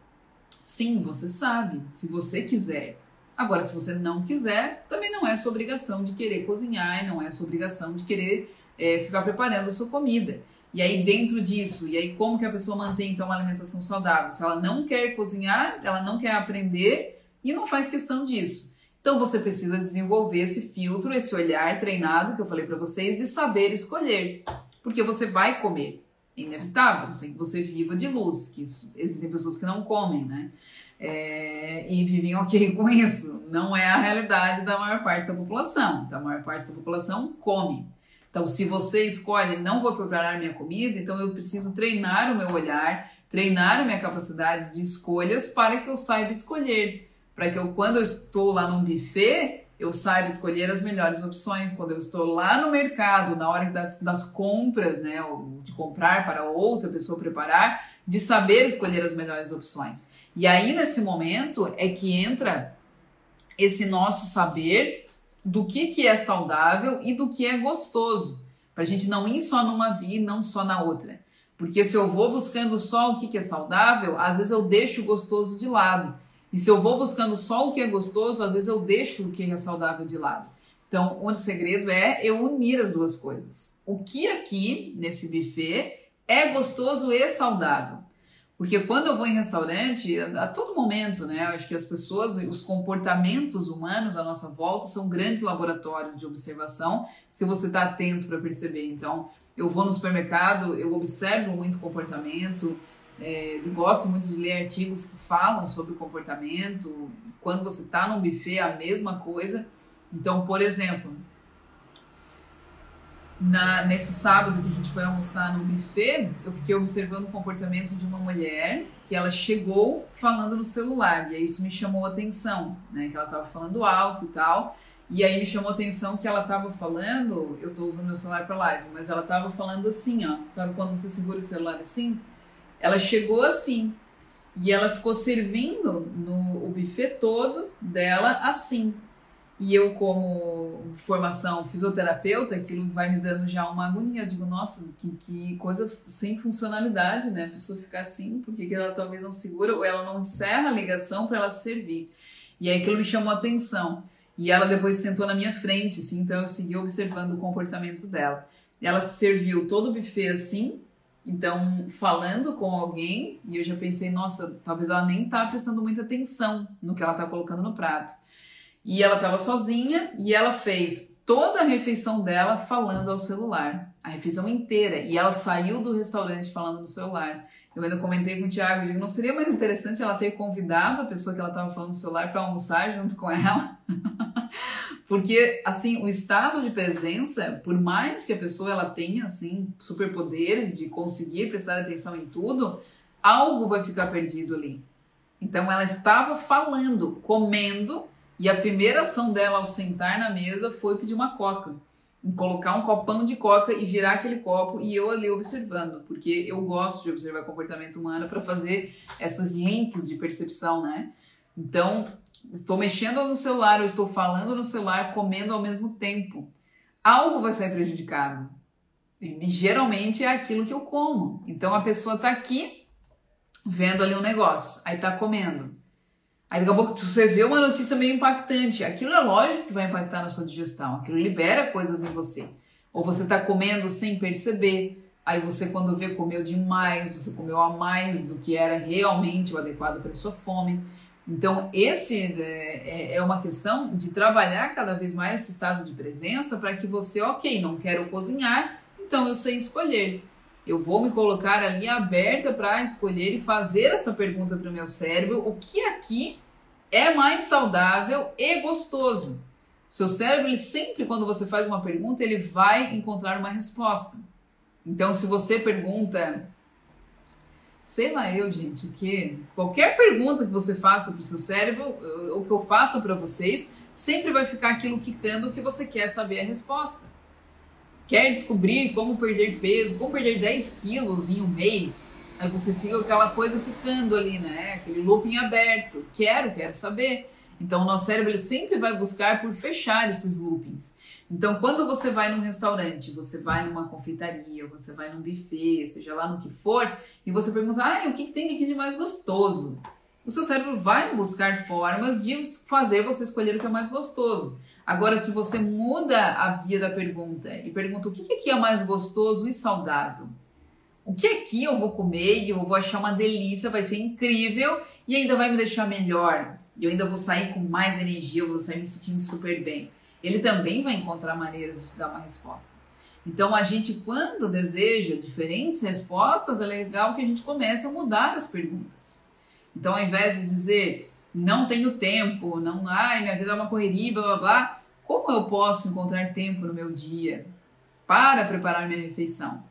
Sim, você sabe, se você quiser. Agora, se você não quiser, também não é sua obrigação de querer cozinhar não é sua obrigação de querer é, ficar preparando a sua comida. E aí, dentro disso, e aí como que a pessoa mantém então uma alimentação saudável? Se ela não quer cozinhar, ela não quer aprender e não faz questão disso. Então você precisa desenvolver esse filtro, esse olhar treinado que eu falei para vocês de saber escolher, porque você vai comer, é inevitável, sem que você viva de luz, que isso, existem pessoas que não comem, né? É, e vivem ok com isso. Não é a realidade da maior parte da população. Então, a maior parte da população come. Então, se você escolhe não vou preparar minha comida, então eu preciso treinar o meu olhar, treinar a minha capacidade de escolhas para que eu saiba escolher para que eu, quando eu estou lá num buffet, eu saiba escolher as melhores opções. Quando eu estou lá no mercado, na hora das, das compras, né, de comprar para outra pessoa preparar, de saber escolher as melhores opções. E aí, nesse momento, é que entra esse nosso saber do que, que é saudável e do que é gostoso, para a gente não ir só numa via e não só na outra. Porque se eu vou buscando só o que, que é saudável, às vezes eu deixo o gostoso de lado. E se eu vou buscando só o que é gostoso, às vezes eu deixo o que é saudável de lado. Então, o segredo é eu unir as duas coisas. O que aqui, nesse buffet, é gostoso e saudável. Porque quando eu vou em restaurante, a todo momento, né? Eu acho que as pessoas, os comportamentos humanos à nossa volta são grandes laboratórios de observação, se você está atento para perceber. Então, eu vou no supermercado, eu observo muito comportamento, é, gosto muito de ler artigos que falam sobre comportamento. Quando você está num buffet, é a mesma coisa. Então, por exemplo, na, nesse sábado que a gente foi almoçar no buffet, eu fiquei observando o comportamento de uma mulher que ela chegou falando no celular, e aí isso me chamou a atenção, né? Que ela estava falando alto e tal. E aí me chamou a atenção que ela estava falando, eu estou usando meu celular para live, mas ela estava falando assim, ó. Sabe quando você segura o celular assim? Ela chegou assim. E ela ficou servindo no o buffet todo dela assim. E eu, como formação fisioterapeuta, aquilo vai me dando já uma agonia. Eu digo, nossa, que, que coisa sem funcionalidade, né? A pessoa ficar assim, porque ela talvez não segura ou ela não encerra a ligação para ela servir. E aí aquilo me chamou a atenção. E ela depois sentou na minha frente, assim, então eu segui observando o comportamento dela. Ela serviu todo o buffet assim, então falando com alguém, e eu já pensei, nossa, talvez ela nem tá prestando muita atenção no que ela tá colocando no prato. E ela estava sozinha e ela fez toda a refeição dela falando ao celular, a refeição inteira. E ela saiu do restaurante falando no celular. Eu ainda comentei com o Thiago, digo, não seria mais interessante ela ter convidado a pessoa que ela estava falando no celular para almoçar junto com ela? Porque, assim, o estado de presença, por mais que a pessoa ela tenha, assim, superpoderes de conseguir prestar atenção em tudo, algo vai ficar perdido ali. Então, ela estava falando, comendo, e a primeira ação dela ao sentar na mesa foi pedir uma coca. Colocar um copão de coca e virar aquele copo e eu ali observando, porque eu gosto de observar comportamento humano para fazer esses links de percepção, né? Então, estou mexendo no celular, eu estou falando no celular, comendo ao mesmo tempo. Algo vai sair prejudicado. E geralmente é aquilo que eu como. Então a pessoa está aqui vendo ali um negócio, aí está comendo. Aí daqui a pouco você vê uma notícia meio impactante. Aquilo é lógico que vai impactar na sua digestão. Aquilo libera coisas em você. Ou você está comendo sem perceber. Aí você, quando vê, comeu demais, você comeu a mais do que era realmente o adequado para sua fome. Então, esse é, é, é uma questão de trabalhar cada vez mais esse estado de presença para que você, ok, não quero cozinhar, então eu sei escolher. Eu vou me colocar ali aberta para escolher e fazer essa pergunta para o meu cérebro: o que aqui é mais saudável e gostoso? O seu cérebro, ele sempre, quando você faz uma pergunta, ele vai encontrar uma resposta. Então, se você pergunta, sei lá eu, gente, o que? Qualquer pergunta que você faça para o seu cérebro, ou que eu faça para vocês, sempre vai ficar aquilo quicando que você quer saber a resposta quer descobrir como perder peso, como perder 10 quilos em um mês, aí você fica aquela coisa ficando ali, né? Aquele looping aberto. Quero, quero saber. Então, o nosso cérebro ele sempre vai buscar por fechar esses loopings. Então, quando você vai num restaurante, você vai numa confeitaria, você vai num buffet, seja lá no que for, e você pergunta, ah, o que, que tem aqui de mais gostoso? O seu cérebro vai buscar formas de fazer você escolher o que é mais gostoso. Agora, se você muda a via da pergunta e pergunta o que aqui é mais gostoso e saudável, o que aqui eu vou comer e eu vou achar uma delícia, vai ser incrível e ainda vai me deixar melhor, e eu ainda vou sair com mais energia, eu vou sair me sentindo super bem. Ele também vai encontrar maneiras de te dar uma resposta. Então, a gente, quando deseja diferentes respostas, é legal que a gente comece a mudar as perguntas. Então, ao invés de dizer não tenho tempo, não, ai, minha vida é uma correria, blá blá blá. Como eu posso encontrar tempo no meu dia para preparar minha refeição?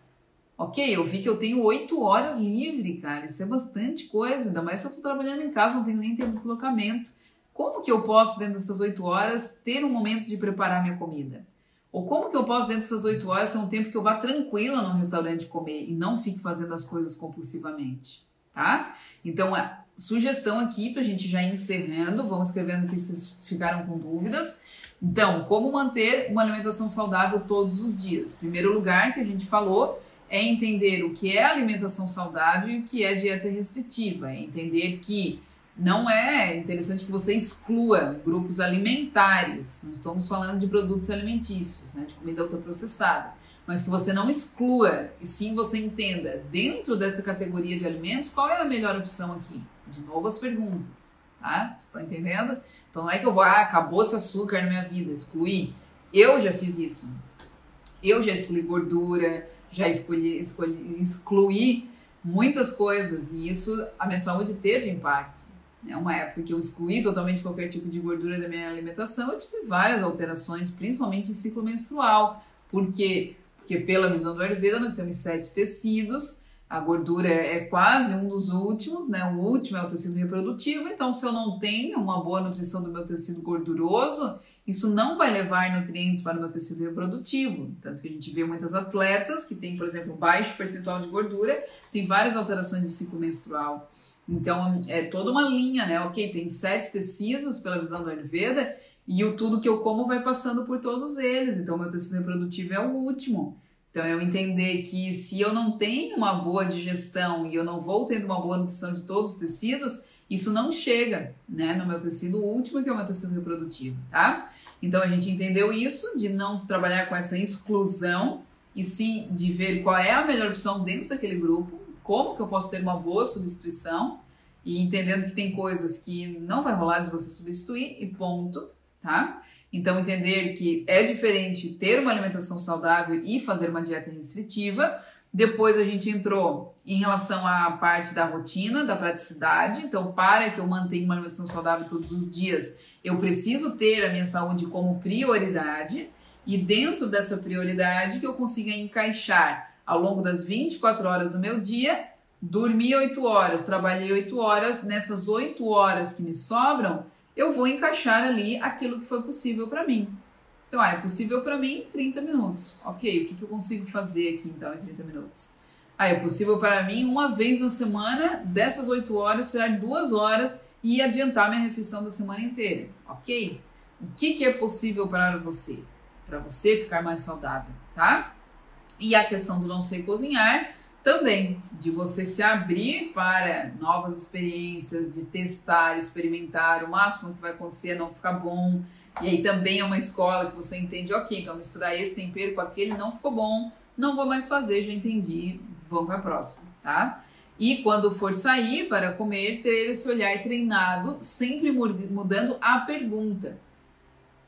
Ok, eu vi que eu tenho oito horas livre, cara. Isso é bastante coisa, ainda mais se eu estou trabalhando em casa, não tenho nem tempo de deslocamento. Como que eu posso, dentro dessas oito horas, ter um momento de preparar minha comida? Ou como que eu posso, dentro dessas oito horas, ter um tempo que eu vá tranquila no restaurante comer e não fique fazendo as coisas compulsivamente, tá? Então, sugestão aqui para a gente já ir encerrando, vamos escrevendo que vocês ficaram com dúvidas. Então, como manter uma alimentação saudável todos os dias? Primeiro lugar que a gente falou é entender o que é alimentação saudável e o que é dieta restritiva. É entender que não é interessante que você exclua grupos alimentares. Não estamos falando de produtos alimentícios, né, de comida ultraprocessada. Mas que você não exclua, e sim você entenda, dentro dessa categoria de alimentos, qual é a melhor opção aqui. De novo as perguntas, tá? Vocês estão entendendo? Então não é que eu vou, ah, acabou esse açúcar na minha vida, excluir. Eu já fiz isso. Eu já excluí gordura, já escolhi, escolhi, excluí muitas coisas e isso, a minha saúde teve impacto. É uma época que eu excluí totalmente qualquer tipo de gordura da minha alimentação, eu tive várias alterações, principalmente em ciclo menstrual. Por quê? Porque pela visão do Ayurveda nós temos sete tecidos, a gordura é quase um dos últimos, né? O último é o tecido reprodutivo, então se eu não tenho uma boa nutrição do meu tecido gorduroso, isso não vai levar nutrientes para o meu tecido reprodutivo. Tanto que a gente vê muitas atletas que têm, por exemplo, baixo percentual de gordura, tem várias alterações de ciclo menstrual. Então, é toda uma linha, né? Ok, tem sete tecidos pela visão do Ayurveda e o tudo que eu como vai passando por todos eles. Então, meu tecido reprodutivo é o último. Então, eu entender que se eu não tenho uma boa digestão e eu não vou tendo uma boa nutrição de todos os tecidos, isso não chega, né, no meu tecido último, que é o meu tecido reprodutivo, tá? Então, a gente entendeu isso, de não trabalhar com essa exclusão, e sim de ver qual é a melhor opção dentro daquele grupo, como que eu posso ter uma boa substituição e entendendo que tem coisas que não vai rolar de você substituir e ponto, tá? Então entender que é diferente ter uma alimentação saudável e fazer uma dieta restritiva. Depois a gente entrou em relação à parte da rotina, da praticidade. Então, para que eu mantenha uma alimentação saudável todos os dias, eu preciso ter a minha saúde como prioridade e dentro dessa prioridade que eu consiga encaixar ao longo das 24 horas do meu dia, dormi 8 horas, trabalhei 8 horas, nessas 8 horas que me sobram, eu vou encaixar ali aquilo que foi possível para mim. Então, ah, é possível para mim 30 minutos. Ok, o que, que eu consigo fazer aqui então em 30 minutos? Ah, é possível para mim uma vez na semana, dessas 8 horas, tirar 2 horas e adiantar minha refeição da semana inteira. Ok? O que, que é possível para você? Para você ficar mais saudável, tá? E a questão do não sei cozinhar também, de você se abrir para novas experiências, de testar, experimentar, o máximo que vai acontecer é não ficar bom. E aí também é uma escola que você entende, ok, então misturar esse tempero com aquele não ficou bom, não vou mais fazer, já entendi, vamos para a próxima, tá? E quando for sair para comer, ter esse olhar treinado, sempre mudando a pergunta.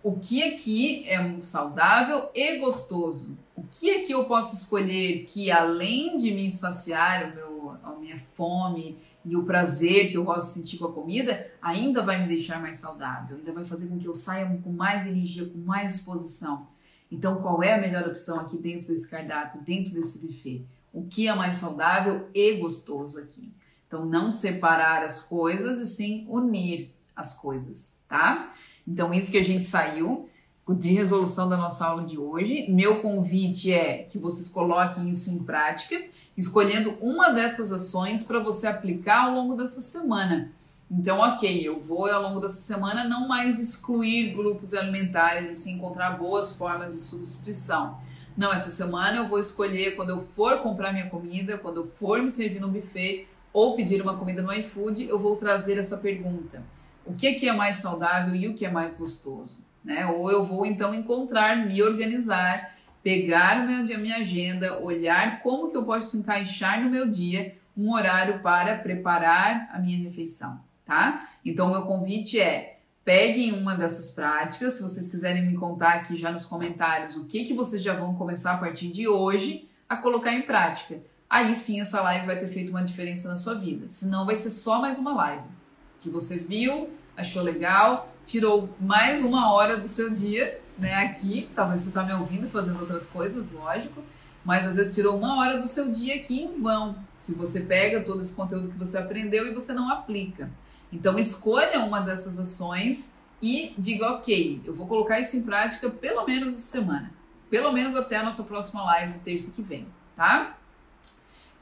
O que aqui é saudável e gostoso? O que é que eu posso escolher que além de me saciar o meu, a minha fome e o prazer que eu gosto de sentir com a comida, ainda vai me deixar mais saudável, ainda vai fazer com que eu saia com mais energia, com mais disposição. Então, qual é a melhor opção aqui dentro desse cardápio, dentro desse buffet? O que é mais saudável e gostoso aqui? Então, não separar as coisas e sim unir as coisas, tá? Então, isso que a gente saiu de resolução da nossa aula de hoje. Meu convite é que vocês coloquem isso em prática, escolhendo uma dessas ações para você aplicar ao longo dessa semana. Então, ok, eu vou ao longo dessa semana não mais excluir grupos alimentares e sim encontrar boas formas de substituição. Não, essa semana eu vou escolher quando eu for comprar minha comida, quando eu for me servir no buffet ou pedir uma comida no iFood, eu vou trazer essa pergunta: o que é mais saudável e o que é mais gostoso? Né? Ou eu vou então encontrar, me organizar, pegar meu, a minha agenda, olhar como que eu posso encaixar no meu dia um horário para preparar a minha refeição, tá? Então, meu convite é peguem uma dessas práticas. Se vocês quiserem me contar aqui já nos comentários o que, que vocês já vão começar a partir de hoje a colocar em prática. Aí sim essa live vai ter feito uma diferença na sua vida. Senão vai ser só mais uma live que você viu, achou legal, tirou mais uma hora do seu dia, né, aqui. Talvez você está me ouvindo fazendo outras coisas, lógico, mas às vezes tirou uma hora do seu dia aqui em vão. Se você pega todo esse conteúdo que você aprendeu e você não aplica. Então, escolha uma dessas ações e diga, ok, eu vou colocar isso em prática pelo menos essa semana. Pelo menos até a nossa próxima live de terça que vem, tá?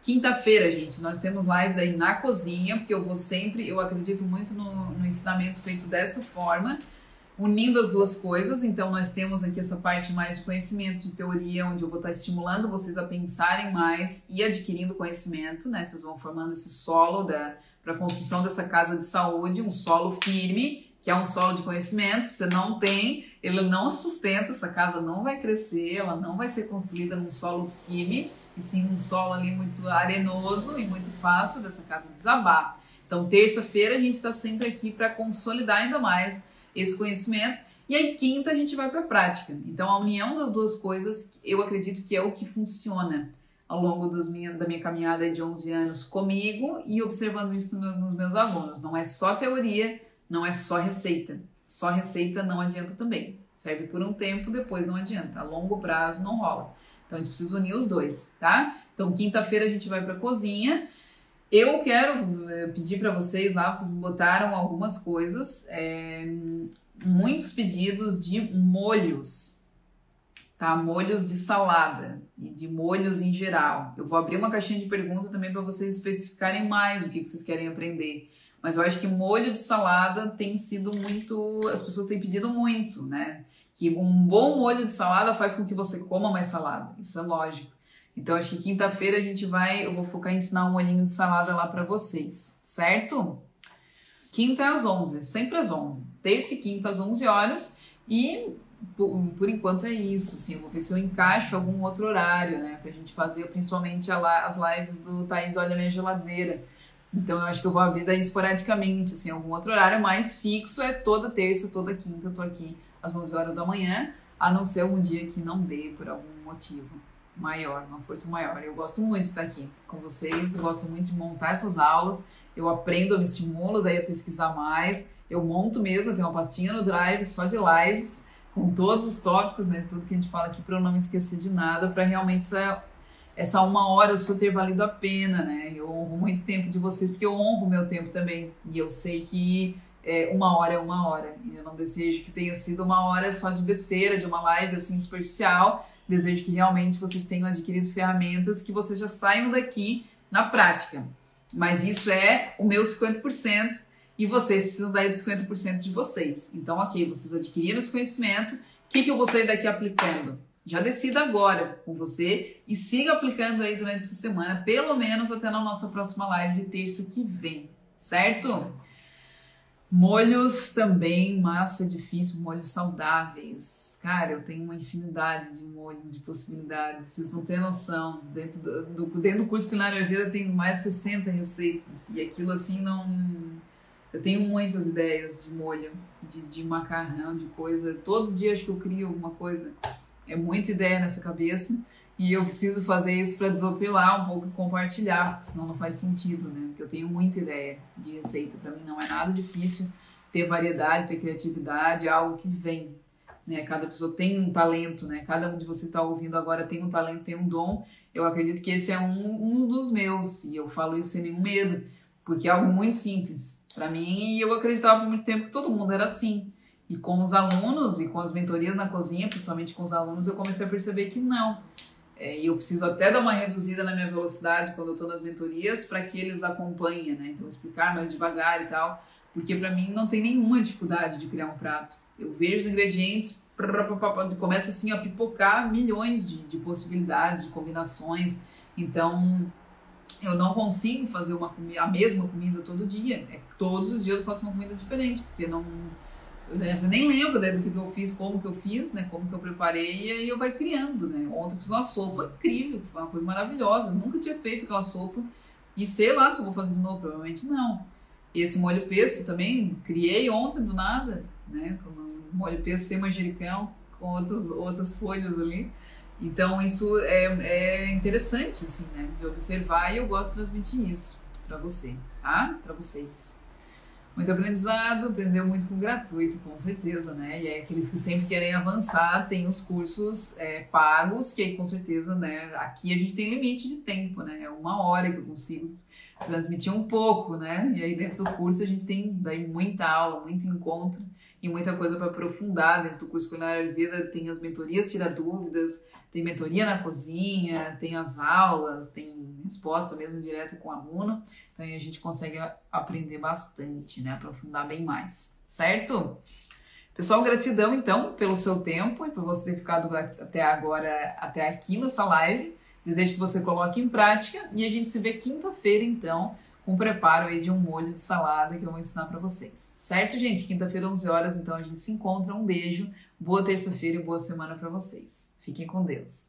Quinta-feira, gente, nós temos live aí na cozinha, porque eu vou sempre, eu acredito muito no, no ensinamento feito dessa forma. unindo as duas coisas. Então, nós temos aqui essa parte mais de conhecimento, de teoria, onde eu vou estar estimulando vocês a pensarem mais e adquirindo conhecimento, né? Vocês vão formando esse solo para a construção dessa casa de saúde, um solo firme, que é um solo de conhecimento. Se você não tem, ele não sustenta, essa casa não vai crescer, ela não vai ser construída num solo firme, e sim um solo ali muito arenoso e muito fácil dessa casa desabar. Então, terça-feira a gente está sempre aqui para consolidar ainda mais esse conhecimento. E aí, quinta, a gente vai para a prática. Então, a união das duas coisas, eu acredito que é o que funciona ao longo minha, da minha caminhada de 11 anos comigo e observando isso nos meus alunos. Não é só teoria, não é só receita. Só receita não adianta também. Serve por um tempo, depois não adianta. A longo prazo não rola. Então, a gente precisa unir os dois, tá? Então, quinta-feira a gente vai para a cozinha eu quero eh, pedir para vocês lá, vocês botaram algumas coisas, é, muitos pedidos de molhos, tá? Molhos de salada e de molhos em geral. Eu vou abrir uma caixinha de perguntas também para vocês especificarem mais o que vocês querem aprender. Mas eu acho que molho de salada tem sido muito. As pessoas têm pedido muito, né? Que um bom molho de salada faz com que você coma mais salada. Isso é lógico. Então acho que quinta-feira a gente vai, eu vou focar em ensinar um olhinho de salada lá para vocês, certo? Quinta às 11, sempre às 11. Terça e quinta às 11 horas e por, por, enquanto é isso, assim, eu vou ver se eu encaixo algum outro horário, né, pra gente fazer principalmente a, as lives do Thaís Olha Minha Geladeira. Então eu acho que eu vou abrir daí esporadicamente, assim, algum outro horário mais fixo é toda terça, toda quinta eu tô aqui às 11 horas da manhã, a não ser algum dia que não dê por algum motivo maior, uma força maior. Eu gosto muito de estar aqui com vocês, gosto muito de montar essas aulas, eu aprendo, eu me estimulo daí a pesquisar mais, eu monto mesmo, eu tenho uma pastinha no Drive só de lives, com todos os tópicos, né, tudo que a gente fala aqui para eu não me esquecer de nada, para realmente essa, essa uma hora sua ter valido a pena, né, eu honro muito tempo de vocês, porque eu honro meu tempo também, e eu sei que é, uma hora é uma hora, e eu não desejo que tenha sido uma hora só de besteira, de uma live assim superficial, Desejo que realmente vocês tenham adquirido ferramentas que vocês já saiam daqui na prática. Mas isso é o meu 50% e vocês precisam dar esse 50% de vocês. Então, ok, vocês adquiriram esse conhecimento, o que, que eu vou sair daqui aplicando? Já decida agora com você e siga aplicando aí durante essa semana, pelo menos até na nossa próxima live de terça que vem, certo? Molhos também, massa difícil, molhos saudáveis. Cara, eu tenho uma infinidade de molhos, de possibilidades. Vocês não têm noção. Dentro do, do, dentro do curso Culinária Vida tem mais de 60 receitas. E aquilo assim não. Eu tenho muitas ideias de molho, de, de macarrão, de coisa. Todo dia acho que eu crio alguma coisa. É muita ideia nessa cabeça. E eu preciso fazer isso para desopilar um pouco e compartilhar, senão não faz sentido, né? Porque eu tenho muita ideia de receita. Para mim não é nada difícil ter variedade, ter criatividade, é algo que vem. Né? Cada pessoa tem um talento, né? Cada um de vocês está ouvindo agora tem um talento, tem um dom. Eu acredito que esse é um, um dos meus, e eu falo isso sem nenhum medo, porque é algo muito simples para mim, e eu acreditava por muito tempo que todo mundo era assim. E com os alunos e com as mentorias na cozinha, principalmente com os alunos, eu comecei a perceber que não é, e eu preciso até dar uma reduzida na minha velocidade quando eu estou nas mentorias para que eles acompanhem, né? Então, explicar mais devagar e tal, porque para mim não tem nenhuma dificuldade de criar um prato. Eu vejo os ingredientes, começa assim a pipocar milhões de, de possibilidades, de combinações. Então, eu não consigo fazer uma a mesma comida todo dia. É, todos os dias eu faço uma comida diferente, porque não eu nem lembro né, do que eu fiz, como que eu fiz, né, como que eu preparei, e aí eu vai criando, né. Ontem eu fiz uma sopa incrível, foi uma coisa maravilhosa, eu nunca tinha feito aquela sopa, e sei lá se eu vou fazer de novo, provavelmente não. Esse molho pesto também, criei ontem do nada, né, um molho pesto sem manjericão, com outras, outras folhas ali. Então isso é, é interessante, assim, né, de observar, e eu gosto de transmitir isso para você, tá? Para vocês muito aprendizado, aprendeu muito com gratuito, com certeza, né? E é aqueles que sempre querem avançar, tem os cursos é, pagos, que aí com certeza, né? Aqui a gente tem limite de tempo, né? É uma hora que eu consigo transmitir um pouco, né? E aí dentro do curso a gente tem daí muita aula, muito encontro e muita coisa para aprofundar dentro do curso Culinária de Vida. Tem as mentorias, tira dúvidas, tem mentoria na cozinha, tem as aulas, tem resposta mesmo direta com o aluno. Então aí a gente consegue aprender bastante, né? Aprofundar bem mais, certo? Pessoal, gratidão então pelo seu tempo e por você ter ficado até agora, até aqui nessa live. Desejo que você coloque em prática e a gente se vê quinta-feira então com o preparo aí de um molho de salada que eu vou ensinar para vocês. Certo, gente? Quinta-feira, 11 horas, então a gente se encontra. Um beijo, boa terça-feira e boa semana para vocês. Fiquem com Deus.